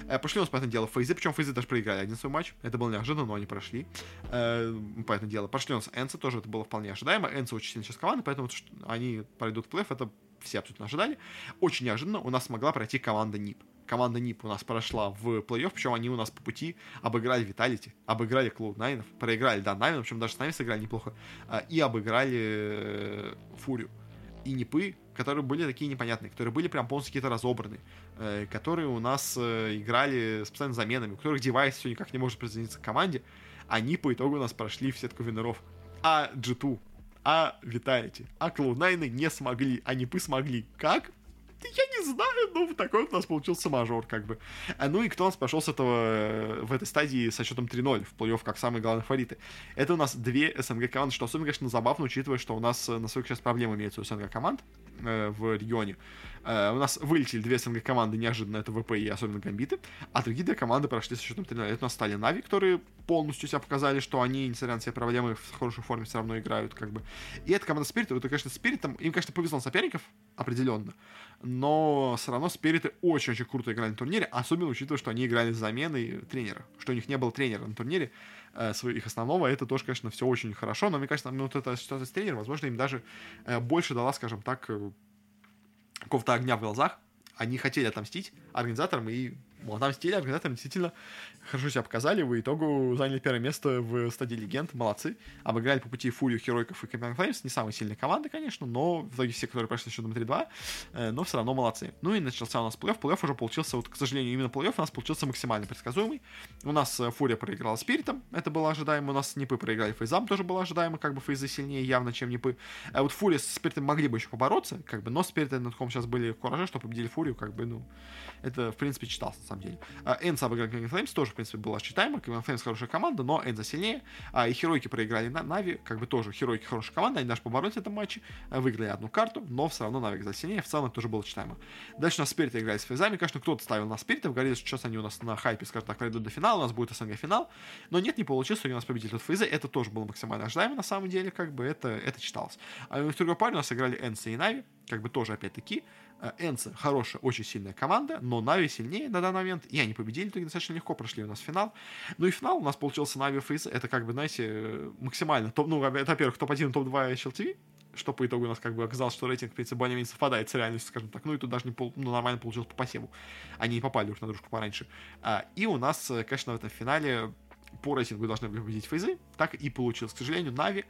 Э, пошли у нас, понятное дело, фейзы, причем фейзы даже проиграли один свой матч, это было неожиданно, но они прошли, э, понятное дело. Пошли у нас Энса, тоже это было вполне ожидаемо, Энса очень сильно сейчас команда, поэтому они пройдут в плей-офф, это все абсолютно ожидали. Очень неожиданно у нас смогла пройти команда НИП. Команда НИП у нас прошла в плей-офф, причем они у нас по пути обыграли Виталити, обыграли Клоуд Найнов, проиграли, да, Найнов, причем даже с нами сыграли неплохо, а, и обыграли э, Фурию. И Нипы, которые были такие непонятные, которые были прям полностью какие-то разобраны, э, которые у нас э, играли с постоянными заменами, у которых девайс все никак не может присоединиться к команде, они по итогу у нас прошли в сетку винеров. А G2 а Виталити, а Клоунайны не смогли, а Нипы смогли. Как? я не знаю, ну, такой у нас получился мажор, как бы. А, ну и кто у нас пошел с этого, э, в этой стадии со счетом 3-0 в плей-офф, как самые главные фавориты? Это у нас две СНГ команды, что особенно, конечно, забавно, учитывая, что у нас, э, насколько сейчас проблемы имеются у СНГ команд э, в регионе. Э, у нас вылетели две СНГ команды неожиданно, это ВП и особенно Гамбиты, а другие две команды прошли со счетом 3-0. Это у нас стали Нави, которые полностью себя показали, что они, несмотря на все проблемы, в хорошей форме все равно играют, как бы. И эта команда Спирит, это, конечно, Спиритом, им, конечно, повезло на соперников, определенно, но все равно Спириты очень-очень круто играли на турнире, особенно учитывая, что они играли с заменой тренера, что у них не было тренера на турнире, их основного, это тоже, конечно, все очень хорошо, но мне кажется, ну, вот эта ситуация с тренером, возможно, им даже э, больше дала, скажем так, э, какого-то огня в глазах, они хотели отомстить организаторам, и отомстили, организаторы действительно хорошо себя показали, в итогу заняли первое место в стадии легенд, молодцы, обыграли по пути Фурию, Херойков и Кэмпион Флеймс, не самые сильные команды, конечно, но в итоге все, которые прошли счетом 3-2, э, но все равно молодцы. Ну и начался у нас плей-офф, плей-офф уже получился, вот, к сожалению, именно плей-офф у нас получился максимально предсказуемый, у нас э, Фурия проиграла Спиритом, это было ожидаемо, у нас Нипы проиграли Фейзам, тоже было ожидаемо, как бы Фейзы сильнее явно, чем Нипы, а вот Фурия с Спиритом могли бы еще побороться, как бы, но Спириты на таком сейчас были в кураже, что победили Фурию, как бы, ну, это, в принципе, читался самом деле. Энса обыграли Cleveland Flames, тоже, в принципе, была считаема. Cleveland Flames хорошая команда, но Энза сильнее. А, и Херойки проиграли на Нави, как бы тоже Херойки хорошая команда, они даже поборолись в этом матче, выиграли одну карту, но все равно Нави за сильнее, в целом это тоже было читаемо. Дальше у нас Спириты играли с Фейзами, конечно, кто-то ставил на Спиритов, говорили, что сейчас они у нас на хайпе, скажем так, пройдут до финала, у нас будет СНГ финал, но нет, не получилось, у нас победили тут Фейзы, это тоже было максимально ожидаемо, на самом деле, как бы это, это читалось. А в другой паре у нас играли ENCE и NAVI, как бы тоже, опять-таки, э, ENCE хорошая, очень сильная команда, но NAVI сильнее на данный момент, и они победили, то достаточно легко прошли у нас финал. Ну и финал у нас получился NAVI FaZe, это как бы, знаете, максимально, топ, ну, это, во-первых, топ-1, топ-2 HLTV, что по итогу у нас как бы оказалось, что рейтинг, в принципе, более-менее совпадает с реальностью, скажем так. Ну и тут даже не пол, ну, нормально получилось по посеву. Они не попали уж на дружку пораньше. А, и у нас, э, конечно, в этом финале по рейтингу должны были победить Фейзы, так и получилось. К сожалению, NAVI,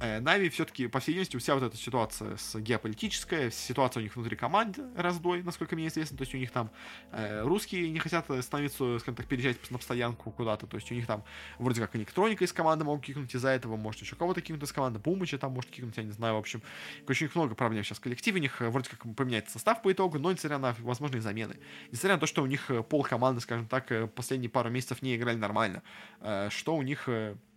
э, Нави все-таки, по всей видимости, вся вот эта ситуация с геополитическая, ситуация у них внутри команды раздой, насколько мне известно, то есть у них там э, русские не хотят становиться, скажем так, переезжать на постоянку куда-то, то есть у них там вроде как электроника из команды могут кикнуть из-за этого, может еще кого-то кикнуть из команды, Бумыча там может кикнуть, я не знаю, в общем, короче, у них много проблем сейчас в коллективе, у них э, вроде как поменяется состав по итогу, но несмотря на возможные замены, несмотря на то, что у них пол команды, скажем так, последние пару месяцев не играли нормально, что у них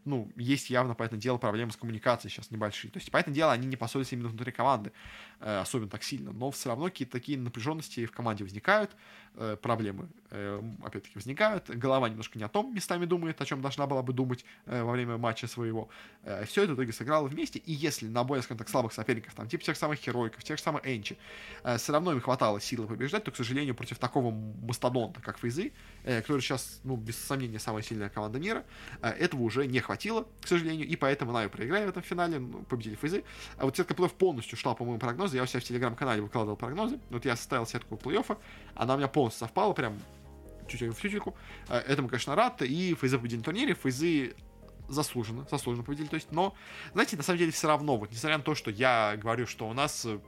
ну, есть явно, понятное дело, проблемы с коммуникацией сейчас небольшие. То есть, понятное дело, они не поссорились именно внутри команды, э, особенно так сильно, но все равно какие-то такие напряженности в команде возникают, э, проблемы, э, опять-таки, возникают, голова немножко не о том местами думает, о чем должна была бы думать э, во время матча своего. Э, все это в итоге сыграло вместе, и если на более, скажем так, слабых соперников, там, типа тех самых Херойков, тех самых Энчи, э, все равно им хватало силы побеждать, то, к сожалению, против такого мастодонта, как Фейзы, э, который сейчас, ну, без сомнения, самая сильная команда мира, э, этого уже не хватило, к сожалению, и поэтому Нави проиграли в этом финале, ну, победили Фейзы. А вот сетка плей-офф полностью шла по моему прогнозу, я у себя в телеграм-канале выкладывал прогнозы, вот я составил сетку плей-оффа, она у меня полностью совпала, прям чуть-чуть в тютельку. Э, этому, конечно, рад, и Фейзы победили на турнире, Фейзы заслуженно, заслуженно победили, то есть, но, знаете, на самом деле все равно, вот, несмотря на то, что я говорю, что у нас Э,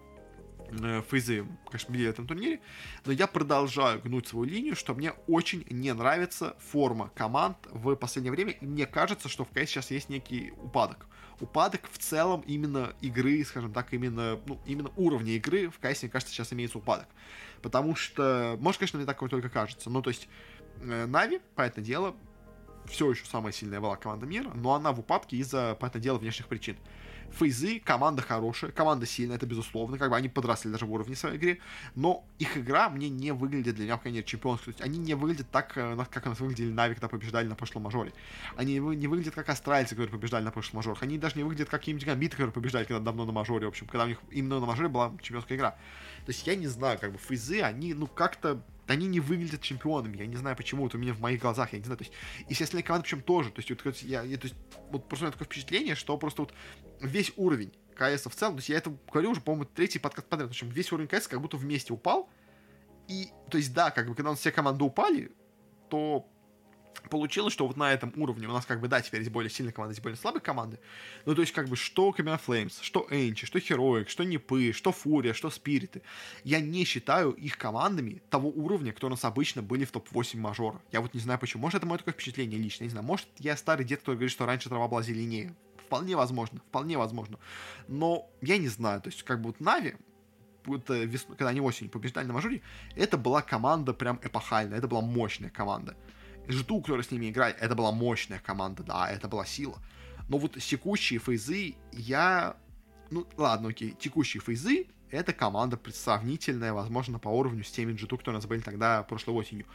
фейзы, конечно, победили в этом турнире, но я продолжаю гнуть свою линию, что мне очень не нравится форма команд в последнее время, и мне кажется, что в КС сейчас есть некий упадок. Упадок в целом именно игры, скажем так, именно, ну, именно уровня игры в КС, мне кажется, сейчас имеется упадок. Потому что, может, конечно, мне так только кажется, но то есть Нави, по это дело, все еще самая сильная была команда мира, но она в упадке из-за, по это дело, внешних причин. Фейзы команда хорошая, команда сильная, это безусловно, как бы они подросли даже в уровне своей игры, но их игра мне не выглядит для меня, в конец чемпионской. То есть они не выглядят так, э, как у нас выглядели Нави, когда побеждали на прошлом мажоре. Они не выглядят как астральцы, которые побеждали на прошлом мажорах. Они даже не выглядят как какие-нибудь гамбиты, которые побеждали когда давно на мажоре, в общем, когда у них именно на мажоре была чемпионская игра. То есть я не знаю, как бы фейзы, они, ну, как-то они не выглядят чемпионами. Я не знаю, почему. Вот у меня в моих глазах, я не знаю. То есть, и все остальные команды, причем тоже. То есть, вот, я, я, то есть, вот просто у меня такое впечатление, что просто вот весь уровень КС в целом, то есть я это говорю уже, по-моему, третий подкаст подряд, в общем, весь уровень КС как будто вместе упал. И, то есть, да, как бы, когда у нас все команды упали, то получилось, что вот на этом уровне у нас как бы, да, теперь есть более сильные команды, есть более слабые команды. Ну, то есть, как бы, что Камена Флеймс, что Энчи, что Heroic, что Нипы, что Фурия, что Спириты. Я не считаю их командами того уровня, кто у нас обычно были в топ-8 мажора. Я вот не знаю почему. Может, это мое такое впечатление лично, не знаю. Может, я старый дед, который говорит, что раньше трава была зеленее. Вполне возможно, вполне возможно. Но я не знаю. То есть, как бы вот Нави, это весну, когда они осенью побеждали на мажоре, это была команда прям эпохальная, это была мощная команда. Жду, который с ними играет, это была мощная команда, да, это была сила. Но вот текущие фейзы, я... Ну, ладно, окей, текущие фейзы, это команда сравнительная, возможно, по уровню с теми G2, которые нас были тогда прошлой осенью.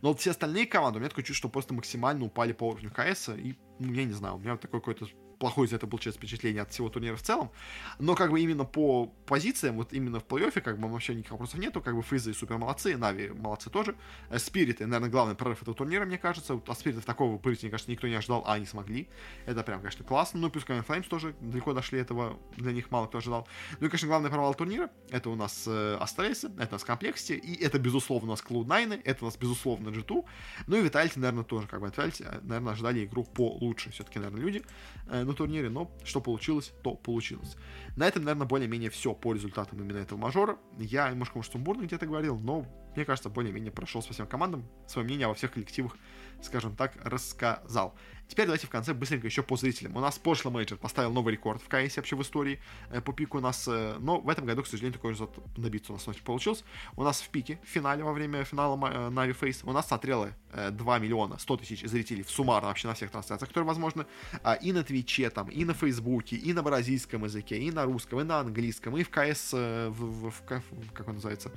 Но вот все остальные команды, у меня такое чувство, что просто максимально упали по уровню КС, и, ну, я не знаю, у меня такой какой-то плохое из этого получается впечатление от всего турнира в целом. Но как бы именно по позициям, вот именно в плей-оффе, как бы вообще никаких вопросов нету. Как бы Фейзы супер молодцы, NAVI молодцы тоже. Э, Спириты, наверное, главный прорыв этого турнира, мне кажется. От Спиритов такого прыгать, мне кажется, никто не ожидал, а они смогли. Это прям, конечно, классно. Ну, плюс Copenhagen Flames тоже далеко дошли, этого для них мало кто ожидал. Ну и, конечно, главный провал турнира, это у нас э, Астралисы, это у нас Complexity, и это, безусловно, у нас Cloud9, это у нас, безусловно, G2. Ну и Vitality, наверное, тоже, как бы, Vitality, э, наверное, ожидали игру получше, все-таки, наверное, люди э, на турнире, но что получилось, то получилось. На этом, наверное, более-менее все по результатам именно этого мажора. Я немножко, может, сумбурно где-то говорил, но мне кажется, более-менее прошел по всем командам, свое мнение во всех коллективах, скажем так, рассказал. Теперь давайте в конце быстренько еще по зрителям. У нас прошлый мейджор поставил новый рекорд в КС вообще в истории э, по пику у нас, э, но в этом году, к сожалению, такой результат добиться у нас не получился. У нас в пике, в финале, во время финала э, Navi Face, у нас смотрело э, 2 миллиона 100 тысяч зрителей в суммарно вообще на всех трансляциях, которые возможны, а, и на Твиче, там, и на Фейсбуке, и на бразильском языке, и на русском, и на английском, и в КС, в, в, в, как он называется,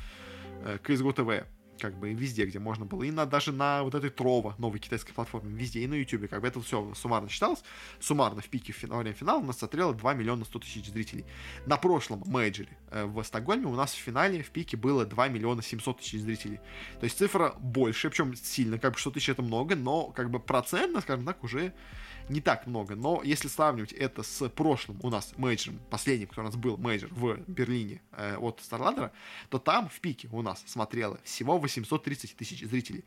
CSGO TV как бы везде, где можно было, и на, даже на вот этой Трова, новой китайской платформе, везде, и на Ютубе, как бы это все суммарно считалось, суммарно в пике в во время финала нас смотрело 2 миллиона 100 тысяч зрителей. На прошлом мейджоре э, в Стокгольме у нас в финале в пике было 2 миллиона 700 тысяч зрителей. То есть цифра больше, причем сильно, как бы 100 тысяч это много, но как бы процентно, скажем так, уже не так много, но если сравнивать это с прошлым у нас мейджером, последним, который у нас был мейджор в Берлине э, от StarLadder, то там в пике у нас смотрело всего 830 тысяч зрителей.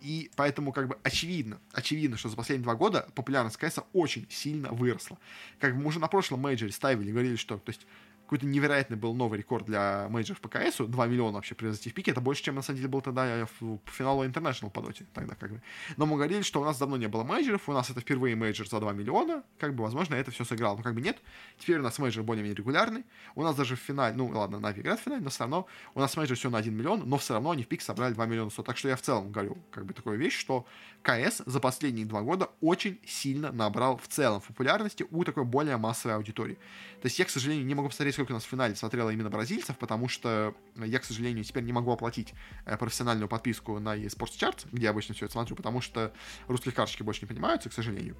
И поэтому, как бы, очевидно, очевидно, что за последние два года популярность КС очень сильно выросла. Как бы мы уже на прошлом мейджоре ставили, говорили, что, то есть, какой-то невероятный был новый рекорд для мейджеров по КС, 2 миллиона вообще превзойти в пике, это больше, чем на самом деле был тогда в финалу International по доте, тогда как бы. Но мы говорили, что у нас давно не было мейджеров, у нас это впервые мейджор за 2 миллиона, как бы, возможно, это все сыграло, но как бы нет, теперь у нас мейджор более-менее регулярный, у нас даже в финале, ну ладно, NAVI играет в финале, но все равно у нас мейджор все на 1 миллион, но все равно они в пик собрали 2 миллиона 100, так что я в целом говорю, как бы, такую вещь, что КС за последние два года очень сильно набрал в целом популярности у такой более массовой аудитории. То есть я, к сожалению, не могу посмотреть, сколько у нас в финале смотрело именно бразильцев, потому что я, к сожалению, теперь не могу оплатить э, профессиональную подписку на eSports Chart, где я обычно все это смотрю, потому что русские карточки больше не понимаются, к сожалению.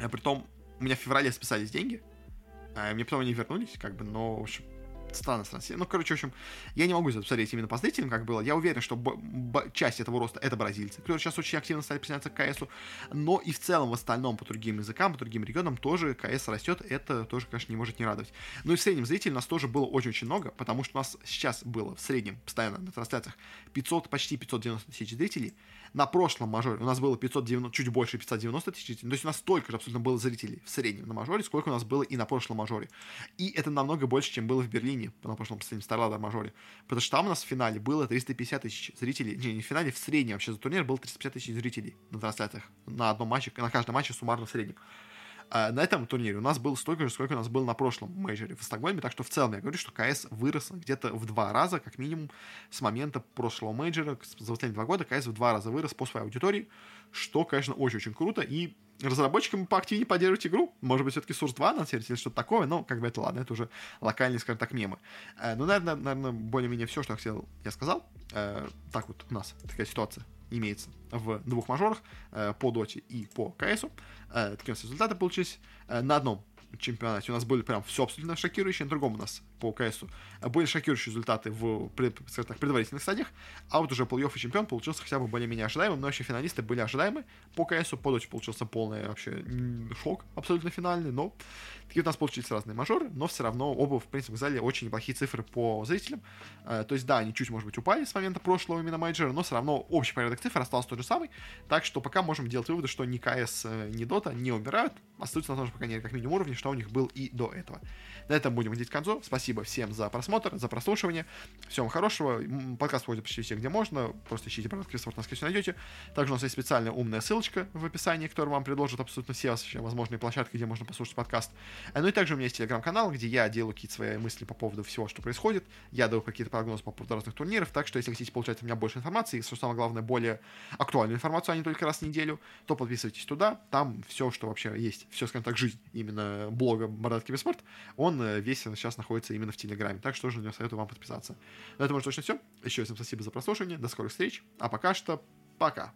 А притом, у меня в феврале списались деньги, а мне потом они вернулись, как бы, но, в общем, странно, странно. Ну, короче, в общем, я не могу это посмотреть именно по зрителям, как было. Я уверен, что часть этого роста это бразильцы, которые сейчас очень активно стали присоединяться к КСу. Но и в целом, в остальном, по другим языкам, по другим регионам тоже КС растет. Это тоже, конечно, не может не радовать. Ну и в среднем зрителей у нас тоже было очень-очень много, потому что у нас сейчас было в среднем, постоянно на трансляциях, 500, почти 590 тысяч зрителей. На прошлом мажоре у нас было 590, чуть больше 590 тысяч зрителей. То есть у нас столько же абсолютно было зрителей в среднем на мажоре, сколько у нас было и на прошлом мажоре. И это намного больше, чем было в Берлине на прошлом последнем Старладер мажоре. Потому что там у нас в финале было 350 тысяч зрителей. Не, не в финале, в среднем вообще за турнир было 350 тысяч зрителей на трансляциях. На одном матче, на каждом матче суммарно в среднем. А на этом турнире у нас было столько же, сколько у нас было на прошлом мейджоре в Стокгольме, так что в целом я говорю, что КС вырос где-то в два раза, как минимум, с момента прошлого мейджора, за последние два года КС в два раза вырос по своей аудитории, что, конечно, очень-очень круто, и разработчикам поактивнее поддерживать игру. Может быть, все-таки Source 2 анонсировать или что-то такое, но как бы это ладно, это уже локальные, скажем так, мемы. Э, ну, наверное, наверное более-менее все, что я хотел, я сказал. Э, так вот у нас такая ситуация имеется в двух мажорах э, по доте и по КСу. Э, такие у нас результаты получились. Э, на одном чемпионате у нас были прям все абсолютно шокирующие, на другом у нас по КСу были шокирующие результаты в пред, так, предварительных стадиях, а вот уже плей-офф и чемпион получился хотя бы более-менее ожидаемым, но вообще финалисты были ожидаемы. По КСу по доте получился полный вообще шок абсолютно финальный, но такие у нас получились разные мажоры, но все равно оба, в принципе, показали очень неплохие цифры по зрителям. Э, то есть, да, они чуть, может быть, упали с момента прошлого именно мейджора, но все равно общий порядок цифр остался тот же самый, так что пока можем делать выводы, что ни КС, э, ни Дота не умирают, остаются на том же, пока как минимум уровне, что у них был и до этого. На этом будем видеть к концу. Спасибо всем за просмотр, за прослушивание. Всем хорошего. Подкаст входит почти везде, где можно. Просто ищите подкаст Кристофор, нас, все найдете. Также у нас есть специальная умная ссылочка в описании, которая вам предложит абсолютно все возможные площадки, где можно послушать подкаст. Ну и также у меня есть телеграм-канал, где я делаю какие-то свои мысли по поводу всего, что происходит. Я даю какие-то прогнозы по поводу разных турниров. Так что, если хотите получать от меня больше информации, и, что самое главное, более актуальную информацию, а не только раз в неделю, то подписывайтесь туда. Там все, что вообще есть, все, скажем так, жизнь именно блога Бородатки Беспорт, он э, весь сейчас находится именно в Телеграме. Так что тоже не советую вам подписаться. На этом уже точно все. Еще раз всем спасибо за прослушивание. До скорых встреч. А пока что пока.